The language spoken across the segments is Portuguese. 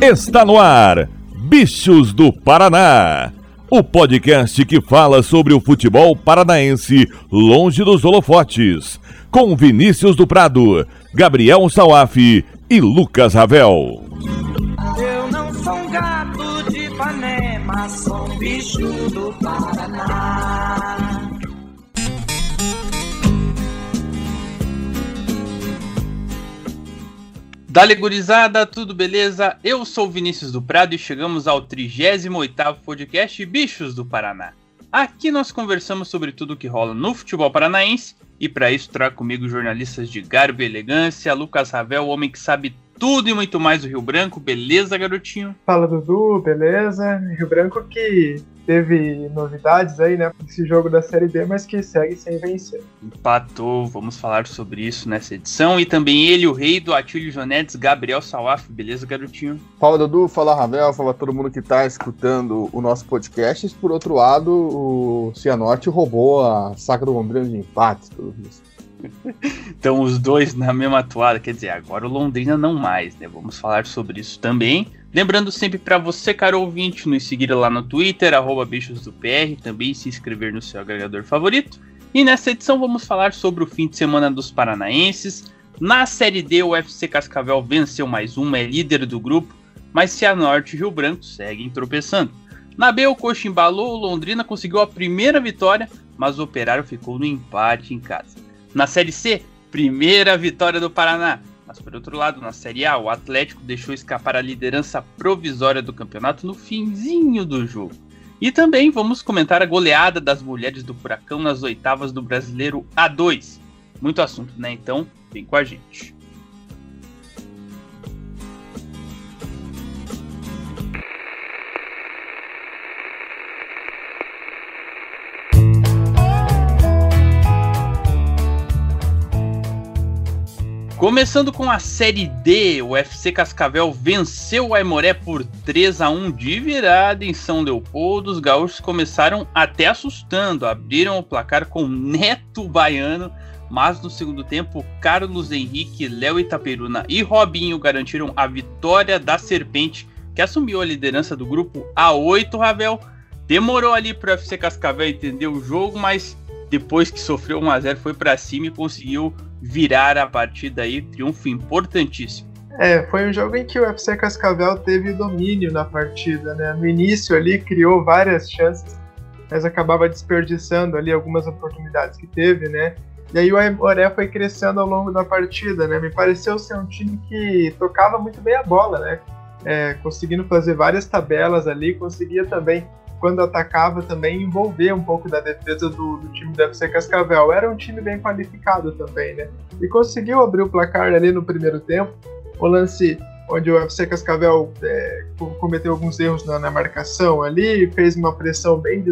Está no ar, Bichos do Paraná. O podcast que fala sobre o futebol paranaense longe dos holofotes. Com Vinícius do Prado, Gabriel Salaf e Lucas Ravel. Eu não sou um gato de Ipanema, sou um bicho do Paraná. Dale gurizada, tudo beleza? Eu sou Vinícius do Prado e chegamos ao 38º podcast Bichos do Paraná. Aqui nós conversamos sobre tudo o que rola no futebol paranaense e para isso trago comigo jornalistas de garbo e elegância, Lucas Ravel, o homem que sabe tudo e muito mais do Rio Branco. Beleza, garotinho? Fala, Dudu, beleza? Rio Branco que teve novidades aí, né? Esse jogo da Série B, mas que segue sem vencer. Empatou, vamos falar sobre isso nessa edição. E também ele, o rei do Atílio Jonetes, Gabriel Salaf. Beleza, garotinho? Fala, Dudu. Fala, Ravel. Fala todo mundo que tá escutando o nosso podcast. Por outro lado, o Cianorte roubou a saca do Londrina de empates, pelo visto. Então, os dois na mesma toada. Quer dizer, agora o Londrina não mais, né? Vamos falar sobre isso também. Lembrando sempre para você, caro ouvinte, nos seguir lá no Twitter, arroba bichos do PR, também se inscrever no seu agregador favorito. E nessa edição vamos falar sobre o fim de semana dos paranaenses. Na Série D, o FC Cascavel venceu mais uma, é líder do grupo, mas Cianorte e Rio Branco seguem tropeçando. Na B, o Coxa embalou, o Londrina conseguiu a primeira vitória, mas o Operário ficou no empate em casa. Na Série C, primeira vitória do Paraná. Mas por outro lado, na Série A, o Atlético deixou escapar a liderança provisória do campeonato no finzinho do jogo. E também vamos comentar a goleada das mulheres do Furacão nas oitavas do Brasileiro A2. Muito assunto, né? Então, vem com a gente. Começando com a Série D, o FC Cascavel venceu o Aimoré por 3 a 1 de virada em São Leopoldo. Os gaúchos começaram até assustando, abriram o placar com Neto Baiano, mas no segundo tempo, Carlos Henrique, Léo Itaperuna e Robinho garantiram a vitória da Serpente, que assumiu a liderança do grupo A8, Ravel. Demorou ali para o FC Cascavel entender o jogo, mas depois que sofreu 1 a 0 foi para cima e conseguiu virar a partida aí, triunfo importantíssimo. É, foi um jogo em que o UFC Cascavel teve domínio na partida, né? No início ali criou várias chances, mas acabava desperdiçando ali algumas oportunidades que teve, né? E aí o Aimoré foi crescendo ao longo da partida, né? Me pareceu ser um time que tocava muito bem a bola, né? É, conseguindo fazer várias tabelas ali, conseguia também quando atacava também envolver um pouco da defesa do, do, time do FC Cascavel. Era um time bem qualificado também, né? E conseguiu abrir o placar ali no primeiro tempo. O lance onde o FC Cascavel é, cometeu alguns erros na, na, marcação ali, fez uma pressão bem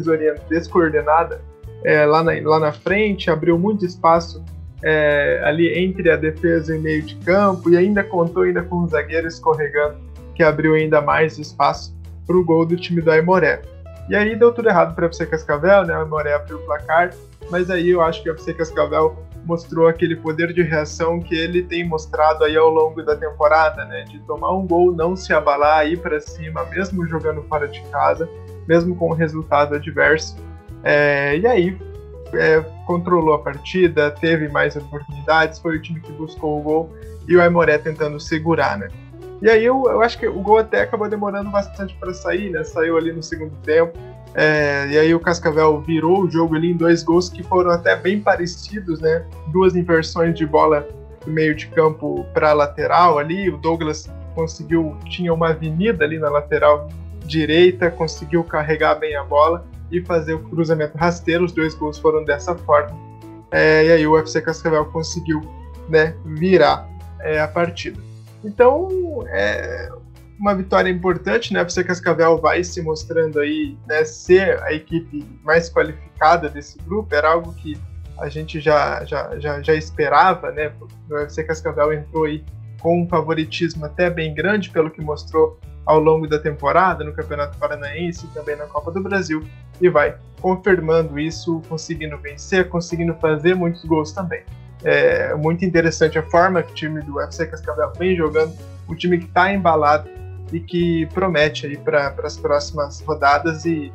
descoordenada é, lá, na, lá na frente, abriu muito espaço é, ali entre a defesa e meio de campo e ainda contou ainda com um zagueiro escorregando que abriu ainda mais espaço para o gol do time do Aimoré. E aí deu tudo errado para o FC Cascavel, né? O Moré abriu o placar, mas aí eu acho que o FC Cascavel mostrou aquele poder de reação que ele tem mostrado aí ao longo da temporada, né? De tomar um gol, não se abalar, ir para cima, mesmo jogando fora de casa, mesmo com o resultado adverso. É, e aí é, controlou a partida, teve mais oportunidades, foi o time que buscou o gol e o Aimoré tentando segurar, né? E aí eu, eu acho que o gol até acabou demorando bastante para sair, né? Saiu ali no segundo tempo. É, e aí o Cascavel virou o jogo ali em dois gols que foram até bem parecidos, né? Duas inversões de bola do meio de campo para lateral ali. O Douglas conseguiu, tinha uma avenida ali na lateral direita, conseguiu carregar bem a bola e fazer o cruzamento rasteiro. Os dois gols foram dessa forma. É, e aí o UFC Cascavel conseguiu né, virar é, a partida. Então, é uma vitória importante, né? Porque Cascavel vai se mostrando aí, né, ser a equipe mais qualificada desse grupo, era algo que a gente já, já, já, já esperava, né? O UFC Cascavel entrou aí com um favoritismo até bem grande, pelo que mostrou ao longo da temporada, no Campeonato Paranaense e também na Copa do Brasil, e vai confirmando isso, conseguindo vencer, conseguindo fazer muitos gols também. É muito interessante a forma que o time do UFC Cascavel vem jogando, um time que está embalado e que promete aí para as próximas rodadas e,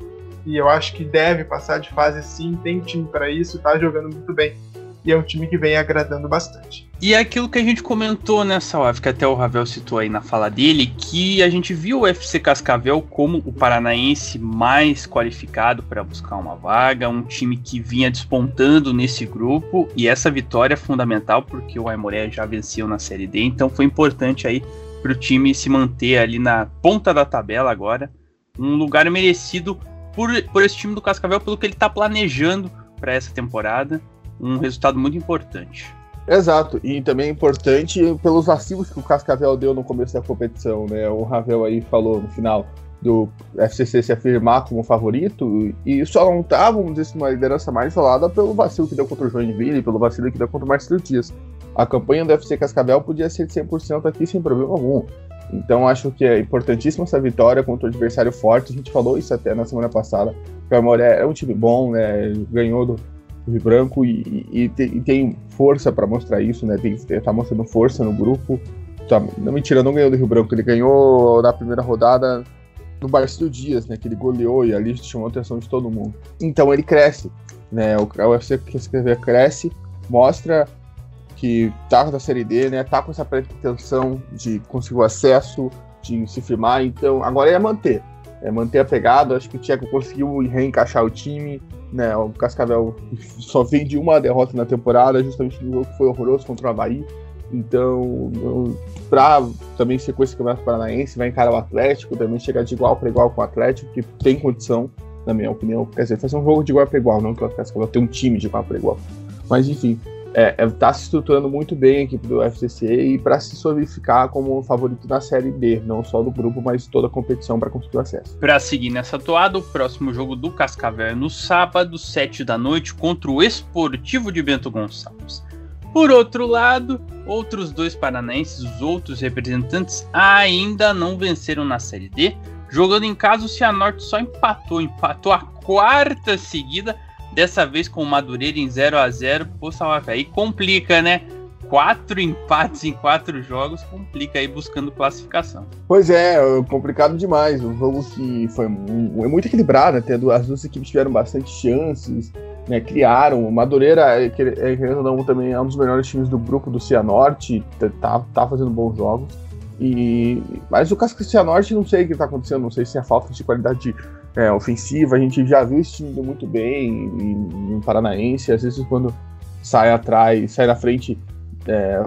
e eu acho que deve passar de fase sim, tem time para isso, está jogando muito bem e é um time que vem agradando bastante. E é aquilo que a gente comentou nessa live, que até o Ravel citou aí na fala dele, que a gente viu o FC Cascavel como o paranaense mais qualificado para buscar uma vaga, um time que vinha despontando nesse grupo, e essa vitória é fundamental porque o Aimoré já venceu na Série D, então foi importante aí para o time se manter ali na ponta da tabela agora, um lugar merecido por, por esse time do Cascavel, pelo que ele está planejando para essa temporada, um resultado muito importante. Exato, e também é importante pelos vacilos que o Cascavel deu no começo da competição, né? O Ravel aí falou no final do FCC se afirmar como favorito e só não tá, vamos dizer, uma liderança mais isolada pelo vacilo que deu contra o Joinville e pelo vacilo que deu contra o Marcelo Dias. A campanha do FC Cascavel podia ser de 100% aqui sem problema algum. Então acho que é importantíssima essa vitória contra o adversário forte. A gente falou isso até na semana passada. O Amoré é um time bom, né? Ganhou do, Rio Branco e, e, tem, e, tem força para mostrar isso, né? Tem, tá mostrando força no grupo. Tá, não, mentira, não ganhou do Rio Branco, ele ganhou na primeira rodada no Barcelo Dias, né? Que ele goleou e ali chamou a atenção de todo mundo. Então ele cresce, né? O, o UFC cresce, mostra que tá na Série D, né? Tá com essa pretensão de conseguir o acesso, de se firmar. Então agora é manter. É manter a pegada. Acho que o Tcheco conseguiu reencaixar o time né, o Cascavel só vem de uma derrota na temporada, justamente no jogo que foi horroroso contra o Havaí. Então, para também ser com esse Campeonato Paranaense, vai encarar o Atlético, também chegar de igual para igual com o Atlético, que tem condição, na minha opinião. Quer dizer, fazer um jogo de igual para igual, não que o Cascavel tenha um time de igual para igual. Mas enfim, é, é, tá se estruturando muito bem a equipe do FCC e para se solidificar como favorito da Série D, não só do grupo, mas toda a competição para conseguir o acesso. Para seguir nessa toada, o próximo jogo do Cascavel é no sábado, 7 da noite, contra o Esportivo de Bento Gonçalves. Por outro lado, outros dois paranaenses, os outros representantes, ainda não venceram na Série D. Jogando em casa, o Cianorte só empatou, empatou a quarta seguida Dessa vez com o Madureira em 0 a 0 Pô, Salve, aí complica, né? Quatro empates em quatro jogos complica aí buscando classificação. Pois é, é complicado demais. Um jogo que foi é muito equilibrado, até as duas equipes tiveram bastante chances, né, criaram. O Madureira, é, querendo ou não, também é um dos melhores times do grupo do Cianorte, tá, tá fazendo bons jogos. E, mas o Casca Cianorte, não sei o que está acontecendo, não sei se é falta de qualidade de é, ofensiva. A gente já viu esse time indo muito bem em, Paranaense. Às vezes, quando sai atrás, sai na frente, é,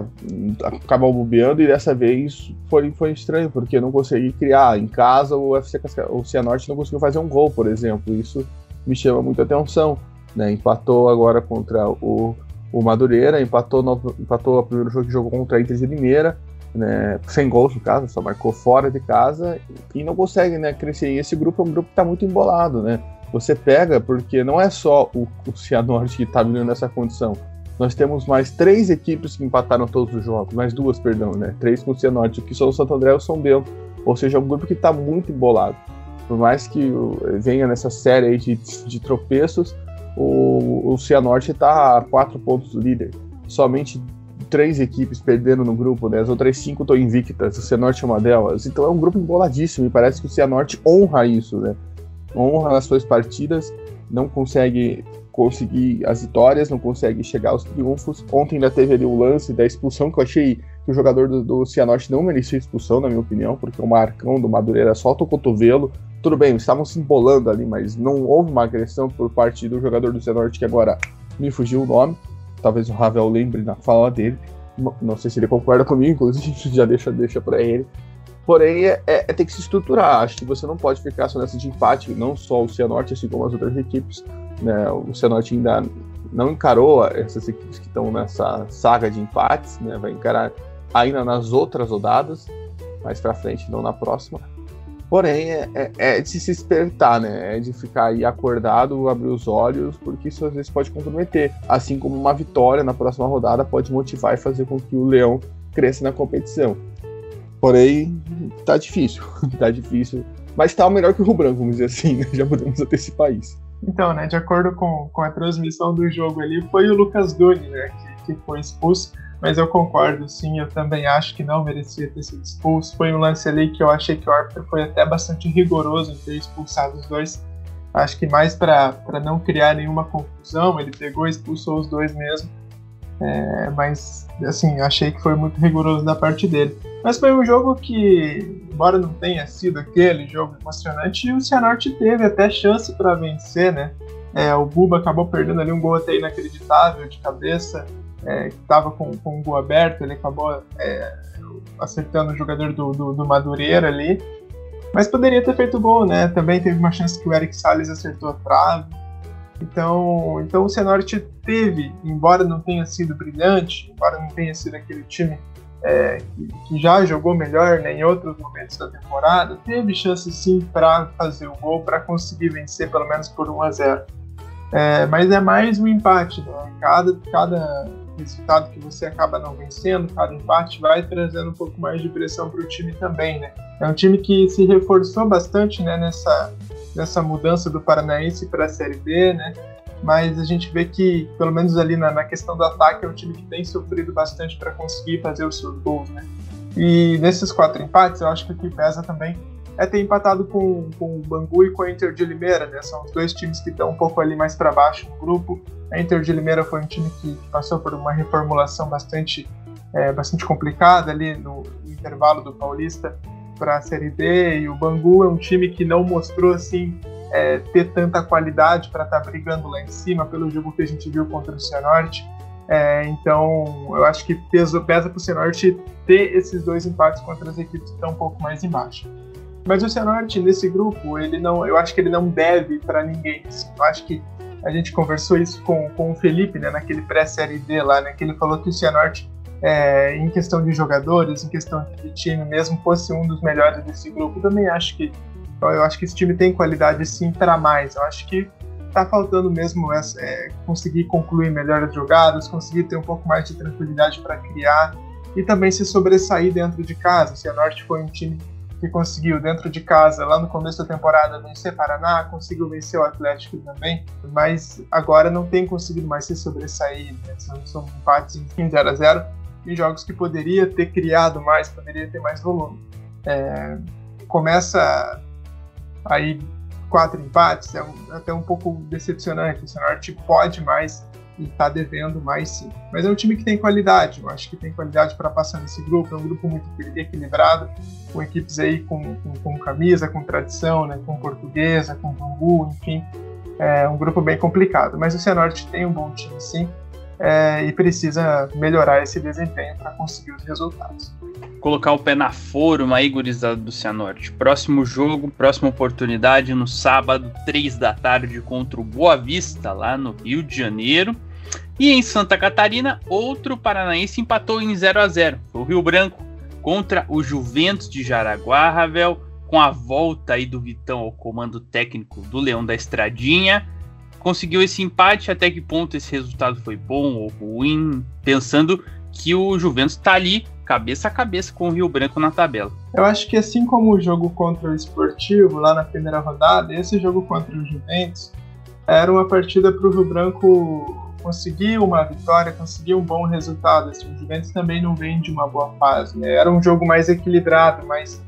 acaba bobeando. E dessa vez foi, foi estranho, porque não consegui criar. Em casa, o UFC o Cianorte não conseguiu fazer um gol, por exemplo. Isso me chama muita atenção. Né? Empatou agora contra o, o Madureira, empatou, no, empatou o primeiro jogo que jogou contra a Inter de Limeira né, sem gols no caso, só marcou fora de casa e não consegue né, crescer. E esse grupo é um grupo que está muito embolado, né? Você pega, porque não é só o, o Cianorte que está vivendo nessa condição. Nós temos mais três equipes que empataram todos os jogos, mais duas, perdão, né? Três com o Cianorte, que são o Santo André e o São Bento. Ou seja, é um grupo que está muito embolado. Por mais que venha nessa série de, de tropeços, o, o Cianorte está a quatro pontos do líder. Somente três equipes perdendo no grupo, né? As outras cinco estão invictas, o Cianorte é uma delas. Então é um grupo emboladíssimo e parece que o Cianorte honra isso, né? Honra as suas partidas, não consegue conseguir as vitórias, não consegue chegar aos triunfos. Ontem ainda teve ali o lance da expulsão, que eu achei que o jogador do, do Cianorte não merecia expulsão, na minha opinião, porque o Marcão do Madureira solta o cotovelo. Tudo bem, estavam se embolando ali, mas não houve uma agressão por parte do jogador do Cianorte, que agora me fugiu o nome talvez o Ravel lembre na fala dele. Não sei se ele concorda comigo, inclusive já deixa, deixa para ele. Porém, é, é, é, tem que se estruturar. Acho que você não pode ficar só nessa de empate, não só o Cianorte, assim como as outras equipes. Né? O Cianorte ainda não encarou essas equipes que estão nessa saga de empates, né? vai encarar ainda nas outras rodadas, mais para frente, não na próxima. Porém, é, é, é, de se despertar, né? É de ficar aí acordado, abrir os olhos, porque isso às vezes pode comprometer. Assim como uma vitória na próxima rodada pode motivar e fazer com que o Leão cresça na competição. Porém, tá difícil. tá difícil. Mas tá melhor que o Rio Branco, vamos dizer assim, né? Já podemos antecipar isso. Então, né, de acordo com, com a transmissão do jogo ali, foi o Lucas Doni, né, que, que foi expulso mas eu concordo, sim, eu também acho que não merecia ter sido expulso. Foi um lance ali que eu achei que o árbitro foi até bastante rigoroso em ter expulsado os dois. Acho que mais para não criar nenhuma confusão, ele pegou e expulsou os dois mesmo. É, mas, assim, achei que foi muito rigoroso da parte dele. Mas foi um jogo que, embora não tenha sido aquele jogo emocionante, o Cianorte teve até chance para vencer, né? É, o Buba acabou perdendo ali um gol até inacreditável de cabeça, é, estava com, com o gol aberto, ele acabou é, acertando o jogador do, do, do, Madureira ali. Mas poderia ter feito gol, né? Também teve uma chance que o Eric Salles acertou a trave. Então, então o Cianorte teve, embora não tenha sido brilhante, embora não tenha sido aquele time é, que, que, já jogou melhor né, em outros momentos da temporada, teve chance sim para fazer o gol, para conseguir vencer pelo menos por 1 a 0. É, mas é mais um empate, né? Cada, cada resultado que você acaba não vencendo, cada empate vai trazendo um pouco mais de pressão para o time também, né? É um time que se reforçou bastante né, nessa, nessa mudança do Paranaense para a Série B, né? Mas a gente vê que, pelo menos ali na, na questão do ataque, é um time que tem sofrido bastante para conseguir fazer os seus gols, né? E nesses quatro empates, eu acho que o que pesa também é ter empatado com, com o Bangu e com a Inter de Limeira, né? São os dois times que estão um pouco ali mais para baixo no grupo. A Inter de Limeira foi um time que, passou por uma reformulação bastante, é, bastante complicada ali no, intervalo do Paulista para a Série B e o Bangu é um time que não mostrou assim é, ter tanta qualidade para estar tá brigando lá em cima pelo jogo que a gente viu contra o Cianorte. É, então, eu acho que peso, pesa para o Cianorte ter esses dois empates contra as equipes que estão um pouco mais embaixo. Mas o Cianorte, nesse grupo, ele não, eu acho que ele não deve para ninguém. Assim. Eu acho que a gente conversou isso com, com o Felipe, né, naquele pré-série D lá, né, que ele falou que o Cianorte, é, em questão de jogadores, em questão de time mesmo, fosse um dos melhores desse grupo. Também acho que eu acho que esse time tem qualidade sim para mais. Eu acho que tá faltando mesmo essa, é, conseguir concluir melhor as jogadas, conseguir ter um pouco mais de tranquilidade para criar e também se sobressair dentro de casa. O Cianorte foi um time que conseguiu dentro de casa, lá no começo da temporada, vencer Paraná, conseguiu vencer o Atlético também, mas agora não tem conseguido mais se sobressair. Né? São, são empates em 0 a 0 em jogos que poderia ter criado mais, poderia ter mais volume. É, começa aí quatro empates, é até um pouco decepcionante. O Cianorte pode mais e está devendo mais sim. Mas é um time que tem qualidade, eu acho que tem qualidade para passar nesse grupo, é um grupo muito equilibrado, com equipes aí com, com, com camisa, com tradição, né, com portuguesa, com bambu, enfim, é um grupo bem complicado. Mas o Cianorte tem um bom time sim, é, e precisa melhorar esse desempenho para conseguir os resultados. Colocar o pé na forma aí, gurizada do Cianorte. Próximo jogo, próxima oportunidade no sábado, 3 da tarde, contra o Boa Vista, lá no Rio de Janeiro. E em Santa Catarina, outro paranaense empatou em 0 a 0 Foi o Rio Branco contra o Juventus de Jaraguá, Ravel, com a volta aí do Vitão ao comando técnico do Leão da Estradinha conseguiu esse empate, até que ponto esse resultado foi bom ou ruim, pensando que o Juventus está ali cabeça a cabeça com o Rio Branco na tabela. Eu acho que assim como o jogo contra o Esportivo lá na primeira rodada, esse jogo contra o Juventus era uma partida para o Rio Branco conseguir uma vitória, conseguir um bom resultado. Assim, o Juventus também não vem de uma boa fase, né? Era um jogo mais equilibrado, mais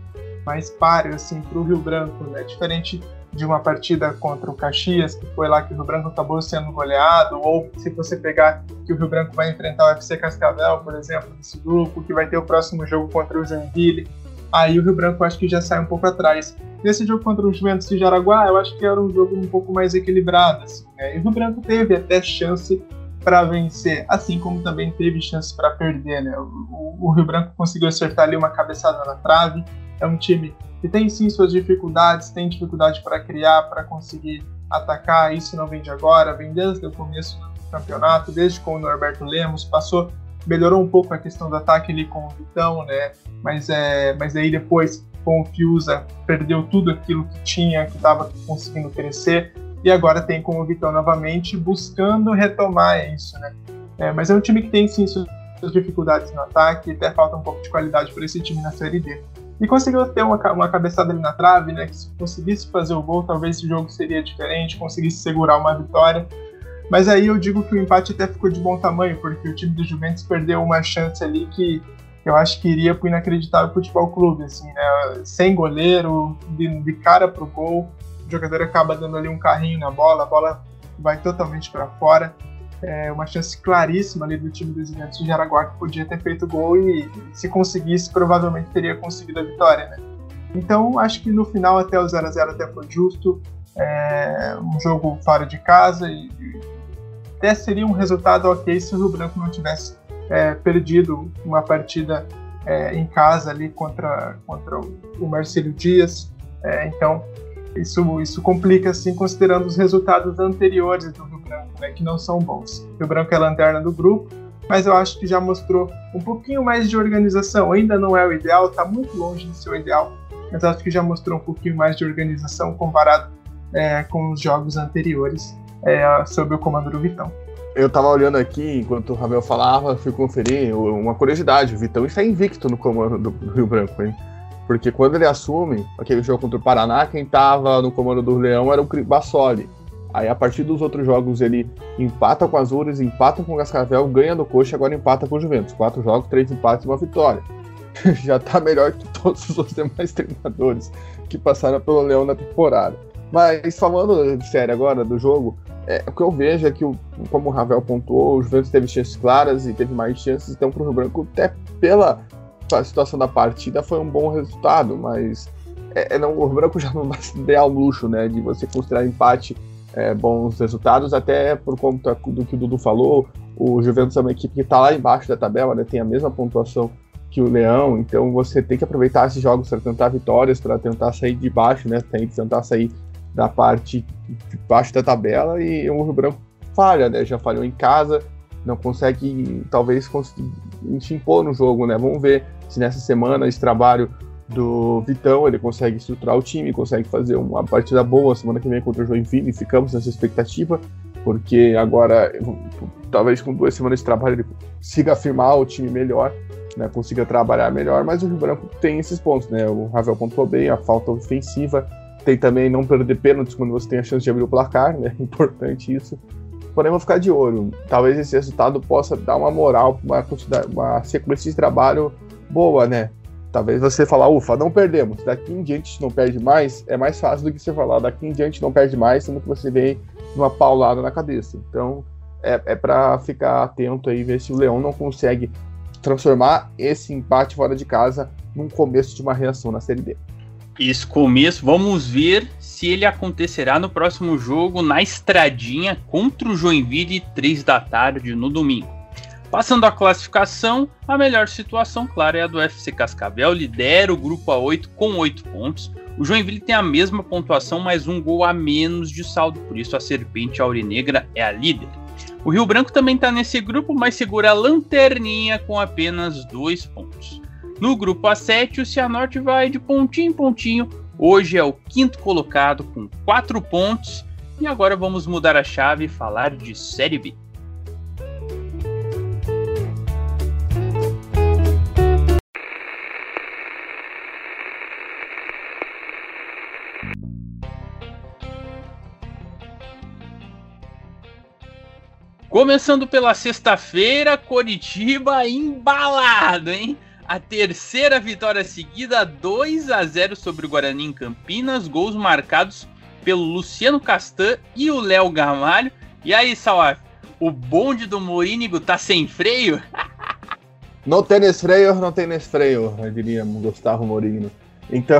mais páreo assim para o Rio Branco, né? Diferente de uma partida contra o Caxias, que foi lá que o Rio Branco acabou sendo goleado, ou se você pegar que o Rio Branco vai enfrentar o FC Cascavel, por exemplo, nesse grupo, que vai ter o próximo jogo contra o Joinville, aí o Rio Branco acho que já sai um pouco atrás. Nesse jogo contra o Juventus de Jaraguá, eu acho que era um jogo um pouco mais equilibrado, assim, né? E o Rio Branco teve até chance para vencer, assim como também teve chance para perder, né? O, o, o Rio Branco conseguiu acertar ali uma cabeçada na trave, é um time que tem sim suas dificuldades, tem dificuldade para criar, para conseguir atacar. Isso não vem de agora, vem desde o começo do campeonato, desde com o Norberto Lemos, passou, melhorou um pouco a questão do ataque ali com o Vitão, né? Mas, é, mas aí depois com o Fiuza perdeu tudo aquilo que tinha, que estava conseguindo crescer, e agora tem com o Vitão novamente buscando retomar isso, né? É, mas é um time que tem sim suas dificuldades no ataque, até falta um pouco de qualidade para esse time na Série D e conseguiu ter uma, uma cabeçada ali na trave, né? Que se conseguisse fazer o gol, talvez esse jogo seria diferente, conseguisse segurar uma vitória. Mas aí eu digo que o empate até ficou de bom tamanho, porque o time do Juventus perdeu uma chance ali que eu acho que iria pro inacreditável futebol clube, assim, né? Sem goleiro, de, de cara pro gol, o jogador acaba dando ali um carrinho na bola, a bola vai totalmente para fora. É uma chance claríssima ali do time dos Juventus de Jaraguá que podia ter feito gol e, se conseguisse, provavelmente teria conseguido a vitória, né? Então, acho que no final até o 0 a 0 até foi justo. É um jogo fora de casa e, e até seria um resultado ok se o Rio Branco não tivesse é, perdido uma partida é, em casa ali contra, contra o Marcelo Dias. É, então, isso, isso complica, assim, considerando os resultados anteriores do Rio Branco, né, que não são bons. Rio Branco é a lanterna do grupo, mas eu acho que já mostrou um pouquinho mais de organização. Ainda não é o ideal, está muito longe de ser o ideal, mas acho que já mostrou um pouquinho mais de organização comparado é, com os jogos anteriores é, sob o comando do Vitão. Eu tava olhando aqui, enquanto o Ravel falava, fui conferir uma curiosidade. O Vitão está invicto no comando do Rio Branco, hein? Porque quando ele assume aquele jogo contra o Paraná, quem estava no comando do Leão era o Bassoli. Aí a partir dos outros jogos ele empata com as Azures, empata com o Cascavel, ganha do Coxa, agora empata com o Juventus. Quatro jogos, três empates e uma vitória. Já tá melhor que todos os outros demais treinadores que passaram pelo Leão na temporada. Mas falando sério agora do jogo, é, o que eu vejo é que, como o Ravel pontuou, o Juventus teve chances claras e teve mais chances, então para o Rio Branco, até pela situação da partida foi um bom resultado, mas é, é não, o Branco já não vai se ao luxo, né, de você considerar empate é, bons resultados, até por conta do que o Dudu falou, o Juventus é uma equipe que está lá embaixo da tabela, né, tem a mesma pontuação que o Leão, então você tem que aproveitar esses jogos para tentar vitórias, para tentar sair de baixo, né, tem que tentar sair da parte de baixo da tabela e o Rio Branco falha, né, já falhou em casa, não consegue talvez conseguir se impor no jogo, né? Vamos ver se nessa semana esse trabalho do Vitão ele consegue estruturar o time, consegue fazer uma partida boa semana que vem contra o Joinville, ficamos nessa expectativa, porque agora talvez com duas semanas de trabalho ele consiga afirmar o time melhor, né? Consiga trabalhar melhor, mas o Rio Branco tem esses pontos, né? O Ravel pontuou bem, a falta ofensiva, tem também não perder pênaltis quando você tem a chance de abrir o placar, né? Importante isso porém vou ficar de olho. Talvez esse resultado possa dar uma moral, uma, uma sequência de trabalho boa, né? Talvez você falar, ufa, não perdemos, daqui em diante não perde mais, é mais fácil do que você falar, daqui em diante não perde mais, sendo que você vem uma paulada na cabeça. Então, é, é para ficar atento aí, ver se o Leão não consegue transformar esse empate fora de casa num começo de uma reação na Série D. Esse começo, vamos ver se ele acontecerá no próximo jogo na Estradinha contra o Joinville, 3 da tarde no domingo. Passando a classificação, a melhor situação, claro, é a do FC Cascavel, lidera o grupo A8 com 8 pontos. O Joinville tem a mesma pontuação, mas um gol a menos de saldo, por isso a Serpente Aurinegra é a líder. O Rio Branco também está nesse grupo, mas segura a lanterninha com apenas 2 pontos. No grupo A7, o Cianorte vai de pontinho em pontinho, Hoje é o quinto colocado com quatro pontos. E agora vamos mudar a chave e falar de Série B. Começando pela sexta-feira, Coritiba embalado, hein? a terceira vitória seguida, 2 a 0 sobre o Guarani em Campinas, gols marcados pelo Luciano Castan e o Léo Gamalho. E aí, Salaf, o bonde do Morínigo tá sem freio? não tem freio, não tem freio, eu diria Gustavo Morínigo. Então,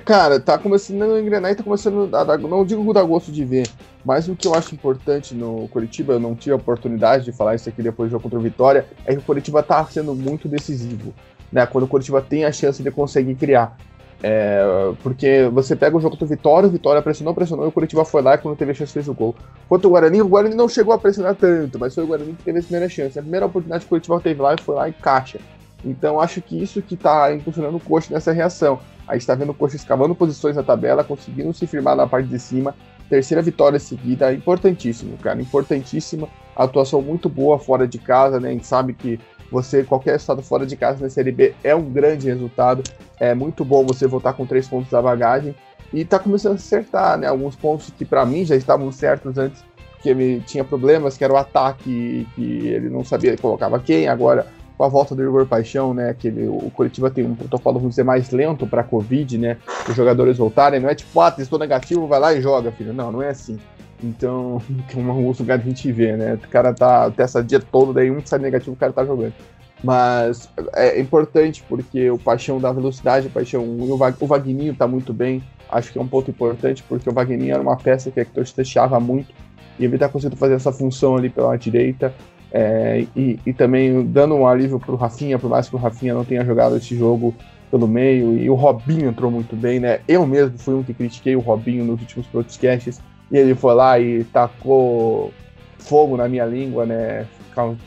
cara, tá começando a engrenar e tá começando a dar, não digo dar gosto de ver, mas o que eu acho importante no Curitiba, eu não tive a oportunidade de falar isso aqui depois do jogo contra o Vitória, é que o Curitiba tá sendo muito decisivo, né? Quando o Curitiba tem a chance, ele consegue criar. É, porque você pega o jogo contra o Vitória, o Vitória pressionou, pressionou, e o Curitiba foi lá e quando teve a chance fez o gol. Quanto o Guarani, o Guarani não chegou a pressionar tanto, mas foi o Guarani que teve a primeira chance. A primeira oportunidade que o Curitiba teve lá e foi lá e caixa. Então acho que isso que tá impulsionando o Coxa nessa reação. A gente está vendo o Coxa escavando posições na tabela, conseguindo se firmar na parte de cima. Terceira vitória seguida, importantíssimo, cara, importantíssima. Atuação muito boa fora de casa, né? A gente sabe que você, qualquer estado fora de casa na Série B é um grande resultado. É muito bom você voltar com três pontos da bagagem. E tá começando a acertar, né? Alguns pontos que para mim já estavam certos antes que ele tinha problemas, que era o ataque, que ele não sabia colocava quem, agora com a volta do Igor Paixão, né, que ele, o Curitiba tem um protocolo, vamos dizer, mais lento para Covid, né, os jogadores voltarem, não é tipo, ah, testou negativo, vai lá e joga, filho, não, não é assim. Então, que é um lugar de a gente vê, né, o cara tá, testa dia todo, daí um sai negativo, o cara tá jogando. Mas é importante porque o Paixão dá velocidade, o Paixão, o, Vag, o Vagninho tá muito bem, acho que é um ponto importante, porque o Vagninho era uma peça que a Hector testava muito, e ele tá conseguindo fazer essa função ali pela direita, é, e, e, também dando um alívio pro Rafinha, por mais que o Rafinha não tenha jogado esse jogo pelo meio, e o Robinho entrou muito bem, né? Eu mesmo fui um que critiquei o Robinho nos últimos podcasts, e ele foi lá e tacou fogo na minha língua, né?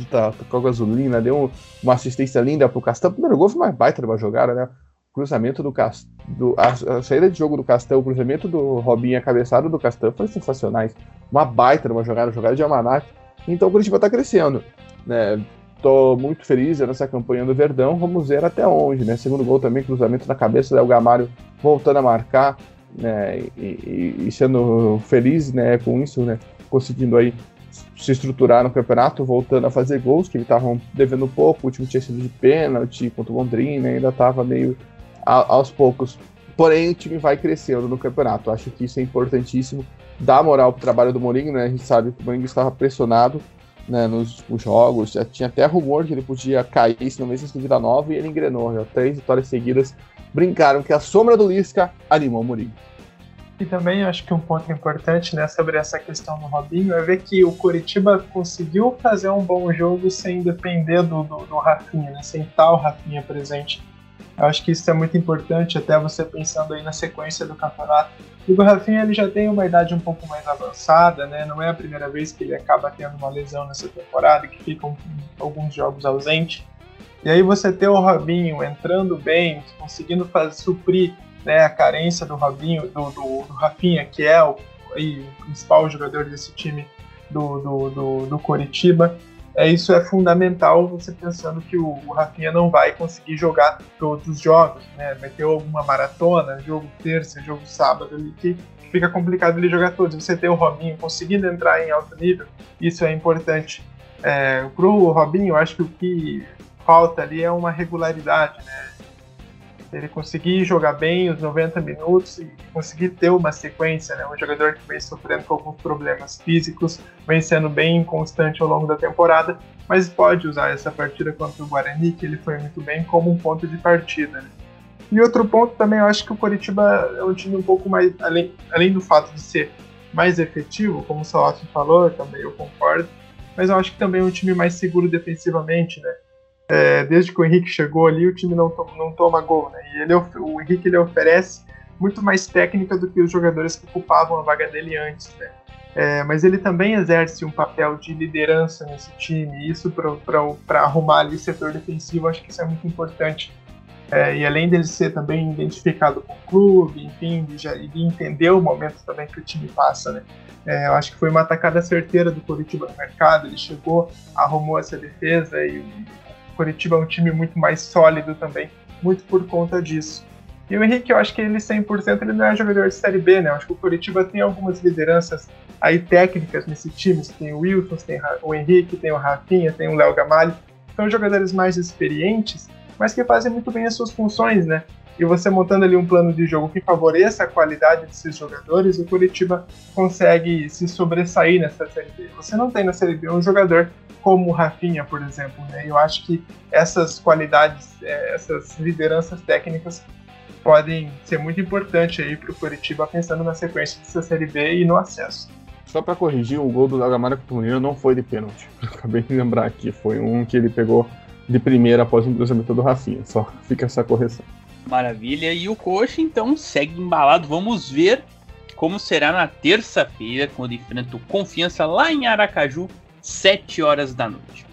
Tacou gasolina, deu uma assistência linda pro Castão. O primeiro gol foi mais baita de uma jogada, né? cruzamento do Castão, a, a, saída de jogo do Castão, o cruzamento do Robinho, a cabeçada do Castão foi sensacionais. Uma baita de uma jogada, jogada de Almanac. Então o Curitiba está crescendo. Né? Tô muito feliz nessa campanha do Verdão. Vamos ver até onde, né? Segundo gol também, cruzamento na cabeça do Gamário voltando a marcar, né? E, e, sendo feliz, né? Com isso, né? Conseguindo aí se estruturar no campeonato, voltando a fazer gols, que ele estavam devendo pouco. O último tinha sido de pênalti contra o Londrina, ainda estava meio a, aos poucos. Porém, o time vai crescendo no campeonato. Acho que isso é importantíssimo dá moral pro trabalho do Mourinho, né? A gente sabe que o Mourinho estava pressionado né, nos últimos jogos. Já tinha até rumor que ele podia cair se não vencesse Vida Nova e ele engrenou. Já três vitórias seguidas. Brincaram que a sombra do Lisca animou o Mourinho. E também acho que um ponto importante né, sobre essa questão do Robinho é ver que o Curitiba conseguiu fazer um bom jogo sem depender do, do, do Rafinha, né, sem estar o Rafinha presente. Eu acho que isso é muito importante, até você pensando aí na sequência do campeonato. E o Rafinha ele já tem uma idade um pouco mais avançada, né? Não é a primeira vez que ele acaba tendo uma lesão nessa temporada, que fica um, alguns jogos ausente. E aí você ter o Robinho entrando bem, conseguindo fazer, suprir né, a carência do Robinho, do, do, do Rafinha, que é o, aí, o principal jogador desse time do, do, do, do Coritiba é, isso é fundamental você pensando que o, o Rafinha não vai conseguir jogar todos os jogos, né? Vai ter alguma maratona, jogo terça, jogo sábado ali que fica complicado ele jogar todos. Você ter o Robinho conseguindo entrar em alto nível, isso é importante. É, pro Robinho, eu acho que o que falta ali é uma regularidade, né? Ele conseguir jogar bem os 90 minutos e conseguir ter uma sequência, né? Um jogador que vem sofrendo com alguns problemas físicos, vem sendo bem inconstante ao longo da temporada, mas pode usar essa partida contra o Guarani, que ele foi muito bem, como um ponto de partida. Né? E outro ponto também, eu acho que o Coritiba é um time um pouco mais, além, além do fato de ser mais efetivo, como o Salati falou, também eu concordo, mas eu acho que também é um time mais seguro defensivamente, né? É, desde que o Henrique chegou ali, o time não, to não toma gol, né? E ele, o Henrique ele oferece muito mais técnica do que os jogadores que ocupavam a vaga dele antes, né? É, mas ele também exerce um papel de liderança nesse time, isso para arrumar ali o setor defensivo, acho que isso é muito importante. É, e além dele ser também identificado com o clube, enfim, de, de entender o momento também que o time passa, né? É, eu acho que foi uma atacada certeira do Curitiba no mercado, ele chegou, arrumou essa defesa e Curitiba é um time muito mais sólido também, muito por conta disso. E o Henrique, eu acho que ele 100% ele não é jogador de Série B, né? Eu acho que o Curitiba tem algumas lideranças aí técnicas nesse time. Tem o Wilson, tem o Henrique, tem o Rafinha, tem o Léo Gamalho. São jogadores mais experientes, mas que fazem muito bem as suas funções, né? E você montando ali um plano de jogo que favoreça a qualidade desses jogadores, o Curitiba consegue se sobressair nessa Série B. Você não tem na Série B um jogador como o Rafinha, por exemplo. Né? Eu acho que essas qualidades, é, essas lideranças técnicas podem ser muito importantes aí para o Curitiba pensando na sequência dessa Série B e no acesso. Só para corrigir, o gol do Lagamara contra o Mineiro não foi de pênalti. Acabei de lembrar aqui, foi um que ele pegou de primeira após o cruzamento do Rafinha. Só fica essa correção. Maravilha. E o Coxa então segue embalado. Vamos ver como será na terça-feira, quando enfrenta o Confiança lá em Aracaju 7 horas da noite.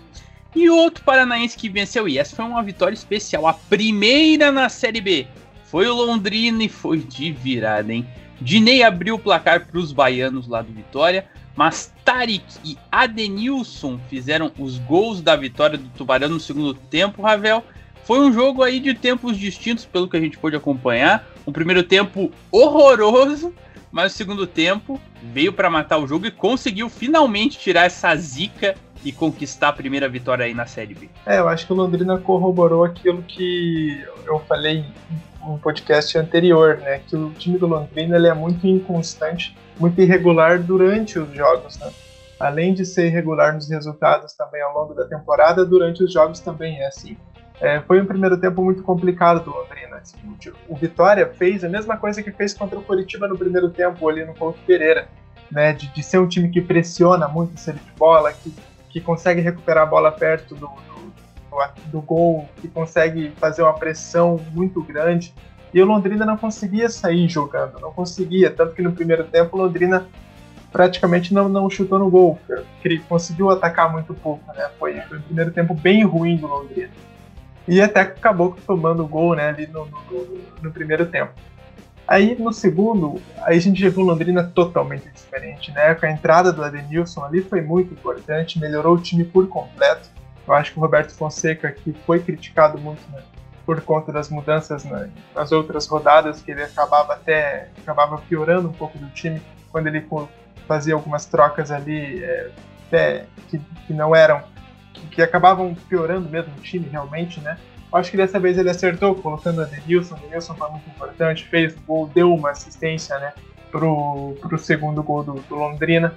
E outro paranaense que venceu, e essa foi uma vitória especial, a primeira na Série B. Foi o Londrina e foi de virada, hein? Dinei abriu o placar para os baianos lá do Vitória, mas Tarik e Adenilson fizeram os gols da vitória do Tubarão no segundo tempo, Ravel. Foi um jogo aí de tempos distintos, pelo que a gente pôde acompanhar. Um primeiro tempo horroroso, mas o segundo tempo veio para matar o jogo e conseguiu finalmente tirar essa zica e conquistar a primeira vitória aí na Série B. É, eu acho que o Londrina corroborou aquilo que eu falei um podcast anterior, né? Que o time do Londrina ele é muito inconstante, muito irregular durante os jogos, né? Além de ser irregular nos resultados também ao longo da temporada, durante os jogos também é assim. É, foi um primeiro tempo muito complicado do Londrina. Assim, o Vitória fez a mesma coisa que fez contra o Curitiba no primeiro tempo ali no Couto Pereira, né? De, de ser um time que pressiona muito a de bola, que que consegue recuperar a bola perto do, do, do, gol, que consegue fazer uma pressão muito grande. E o Londrina não conseguia sair jogando, não conseguia. Tanto que no primeiro tempo o Londrina praticamente não, não chutou no gol, conseguiu atacar muito pouco. Né? Foi, foi um primeiro tempo bem ruim do Londrina. E até acabou tomando gol né, ali no, no, no primeiro tempo. Aí no segundo, aí a gente já viu Londrina totalmente diferente, né? Com a entrada do Adenilson ali foi muito importante, melhorou o time por completo. Eu acho que o Roberto Fonseca, que foi criticado muito né, por conta das mudanças né, nas outras rodadas, que ele acabava até acabava piorando um pouco do time quando ele fazia algumas trocas ali é, que, que não eram, que, acabavam piorando mesmo o time realmente, né? Acho que dessa vez ele acertou, colocando a Denilson. Denilson foi muito importante, fez gol, deu uma assistência né, pro, pro segundo gol do, do, Londrina.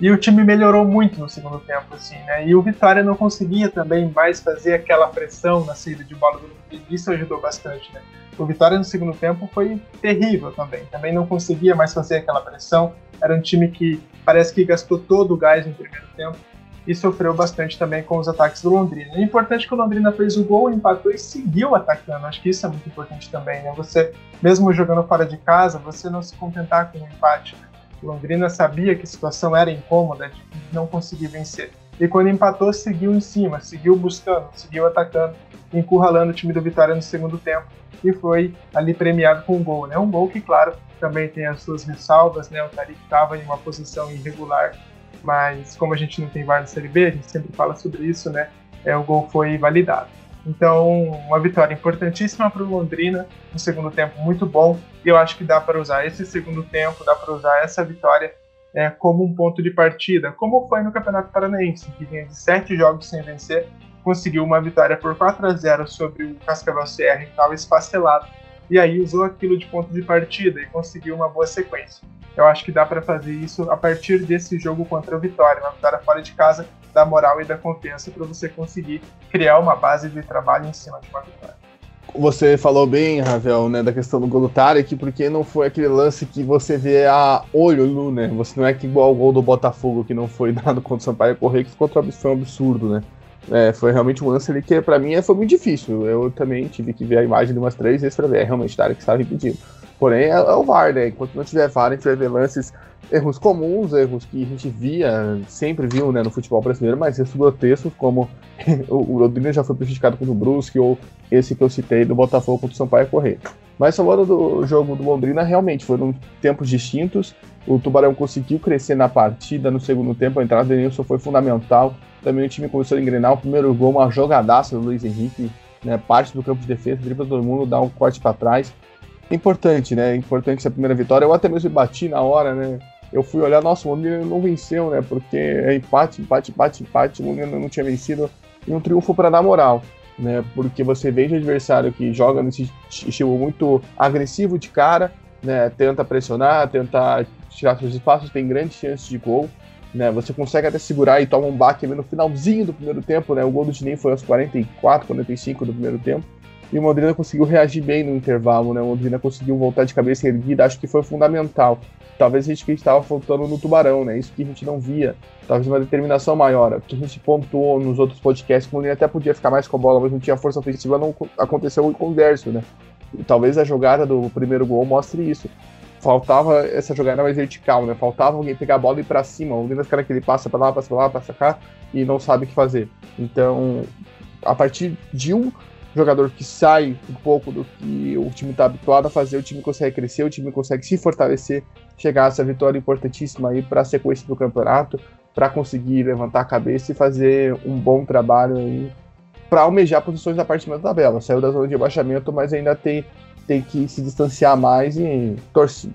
E o time melhorou muito no segundo tempo, assim, né? E o Vitória não conseguia também mais fazer aquela pressão na saída de bola do. Isso ajudou bastante, né? O Vitória no segundo tempo foi terrível também. Também não conseguia mais fazer aquela pressão. Era um time que parece que gastou todo o gás no primeiro tempo e sofreu bastante também com os ataques do Londrina. É importante que o Londrina fez o gol, empatou e seguiu atacando. Acho que isso é muito importante também, né? Você, mesmo jogando fora de casa, você não se contentar com um empate. Né? O Londrina sabia que a situação era incômoda de não conseguir vencer. E quando empatou, seguiu em cima, seguiu buscando, seguiu atacando, encurralando o time do Vitória no segundo tempo e foi ali premiado com um gol, né? Um gol que, claro, também tem as suas ressalvas, né? O Tariq estava em uma posição irregular mas como a gente não tem VAR na Série B, a gente sempre fala sobre isso, né? É, o gol foi validado. Então, uma vitória importantíssima para o Londrina, um segundo tempo muito bom, e eu acho que dá para usar esse segundo tempo, dá para usar essa vitória é, como um ponto de partida, como foi no Campeonato Paranaense, que vinha de sete jogos sem vencer, conseguiu uma vitória por 4 a 0 sobre o Cascavel CR, que estava esfacelado, e aí usou aquilo de ponto de partida e conseguiu uma boa sequência. Eu acho que dá para fazer isso a partir desse jogo contra o Vitória, uma vitória fora de casa, da moral e da confiança para você conseguir criar uma base de trabalho em cima de uma vitória. Você falou bem, Ravel, né, da questão do gol do Tarek, porque não foi aquele lance que você vê a olho nu, né? Você não é que igual o gol do Botafogo que não foi dado contra o Sampaio Correia, que ficou foi um absurdo, né? É, foi realmente um lance ali que para mim foi muito difícil. Eu também tive que ver a imagem de umas três vezes para ver. É realmente Tarek estava impedindo. Porém, é, é, o VAR, né? Enquanto não tiver VAR, a gente vai ver lances, erros comuns, erros que a gente via, sempre viu né, no futebol brasileiro, mas erros grotescos, como o, Londrina já foi prejudicado contra o Brusque, ou esse que eu citei do Botafogo contra o Sampaio Correia. Mas falando do jogo do Londrina, realmente foram tempos distintos. O Tubarão conseguiu crescer na partida no segundo tempo, a entrada do Denilson foi fundamental. Também o time começou a engrenar o primeiro gol, uma jogadaça do Luiz Henrique, né, parte do campo de defesa, dribla todo mundo, dá um corte para trás importante, né? Importante essa primeira vitória. Eu até mesmo bati na hora, né? Eu fui olhar, nossa, o Londrina não venceu, né? Porque é empate, empate, empate, empate, o Londrina não tinha vencido. E um triunfo para dar moral, né? Porque você veja o adversário que joga nesse estilo muito agressivo de cara, né? Tenta pressionar, tenta tirar seus espaços, tem grandes chances de gol. Né, você consegue até segurar e toma um baque no finalzinho do primeiro tempo, né? O gol do Tinim foi aos 44, 45 do primeiro tempo. E o Londrina conseguiu reagir bem no intervalo, né? O Londrina conseguiu voltar de cabeça erguida, acho que foi fundamental. Talvez a gente estava faltando no Tubarão, né? Isso que a gente não via. Talvez uma determinação maior. O que a gente pontuou nos outros podcasts, que o Londrina até podia ficar mais com a bola, mas não tinha força ofensiva, não aconteceu o inverso, né? Talvez a jogada do primeiro gol mostre isso. Faltava essa jogada mais vertical, né? Faltava alguém pegar a bola e ir pra cima. O Londrina fica naquele passa pra lá, passa pra lá, passa cá e não sabe o que fazer. Então, a partir de um jogador que sai um pouco do que o time está habituado a fazer, o time consegue crescer, o time consegue se fortalecer, chegar a essa vitória importantíssima aí para a sequência do campeonato, para conseguir levantar a cabeça e fazer um bom trabalho aí para almejar posições da parte da tabela. Saiu da zona de abaixamento, mas ainda tem tem que se distanciar mais e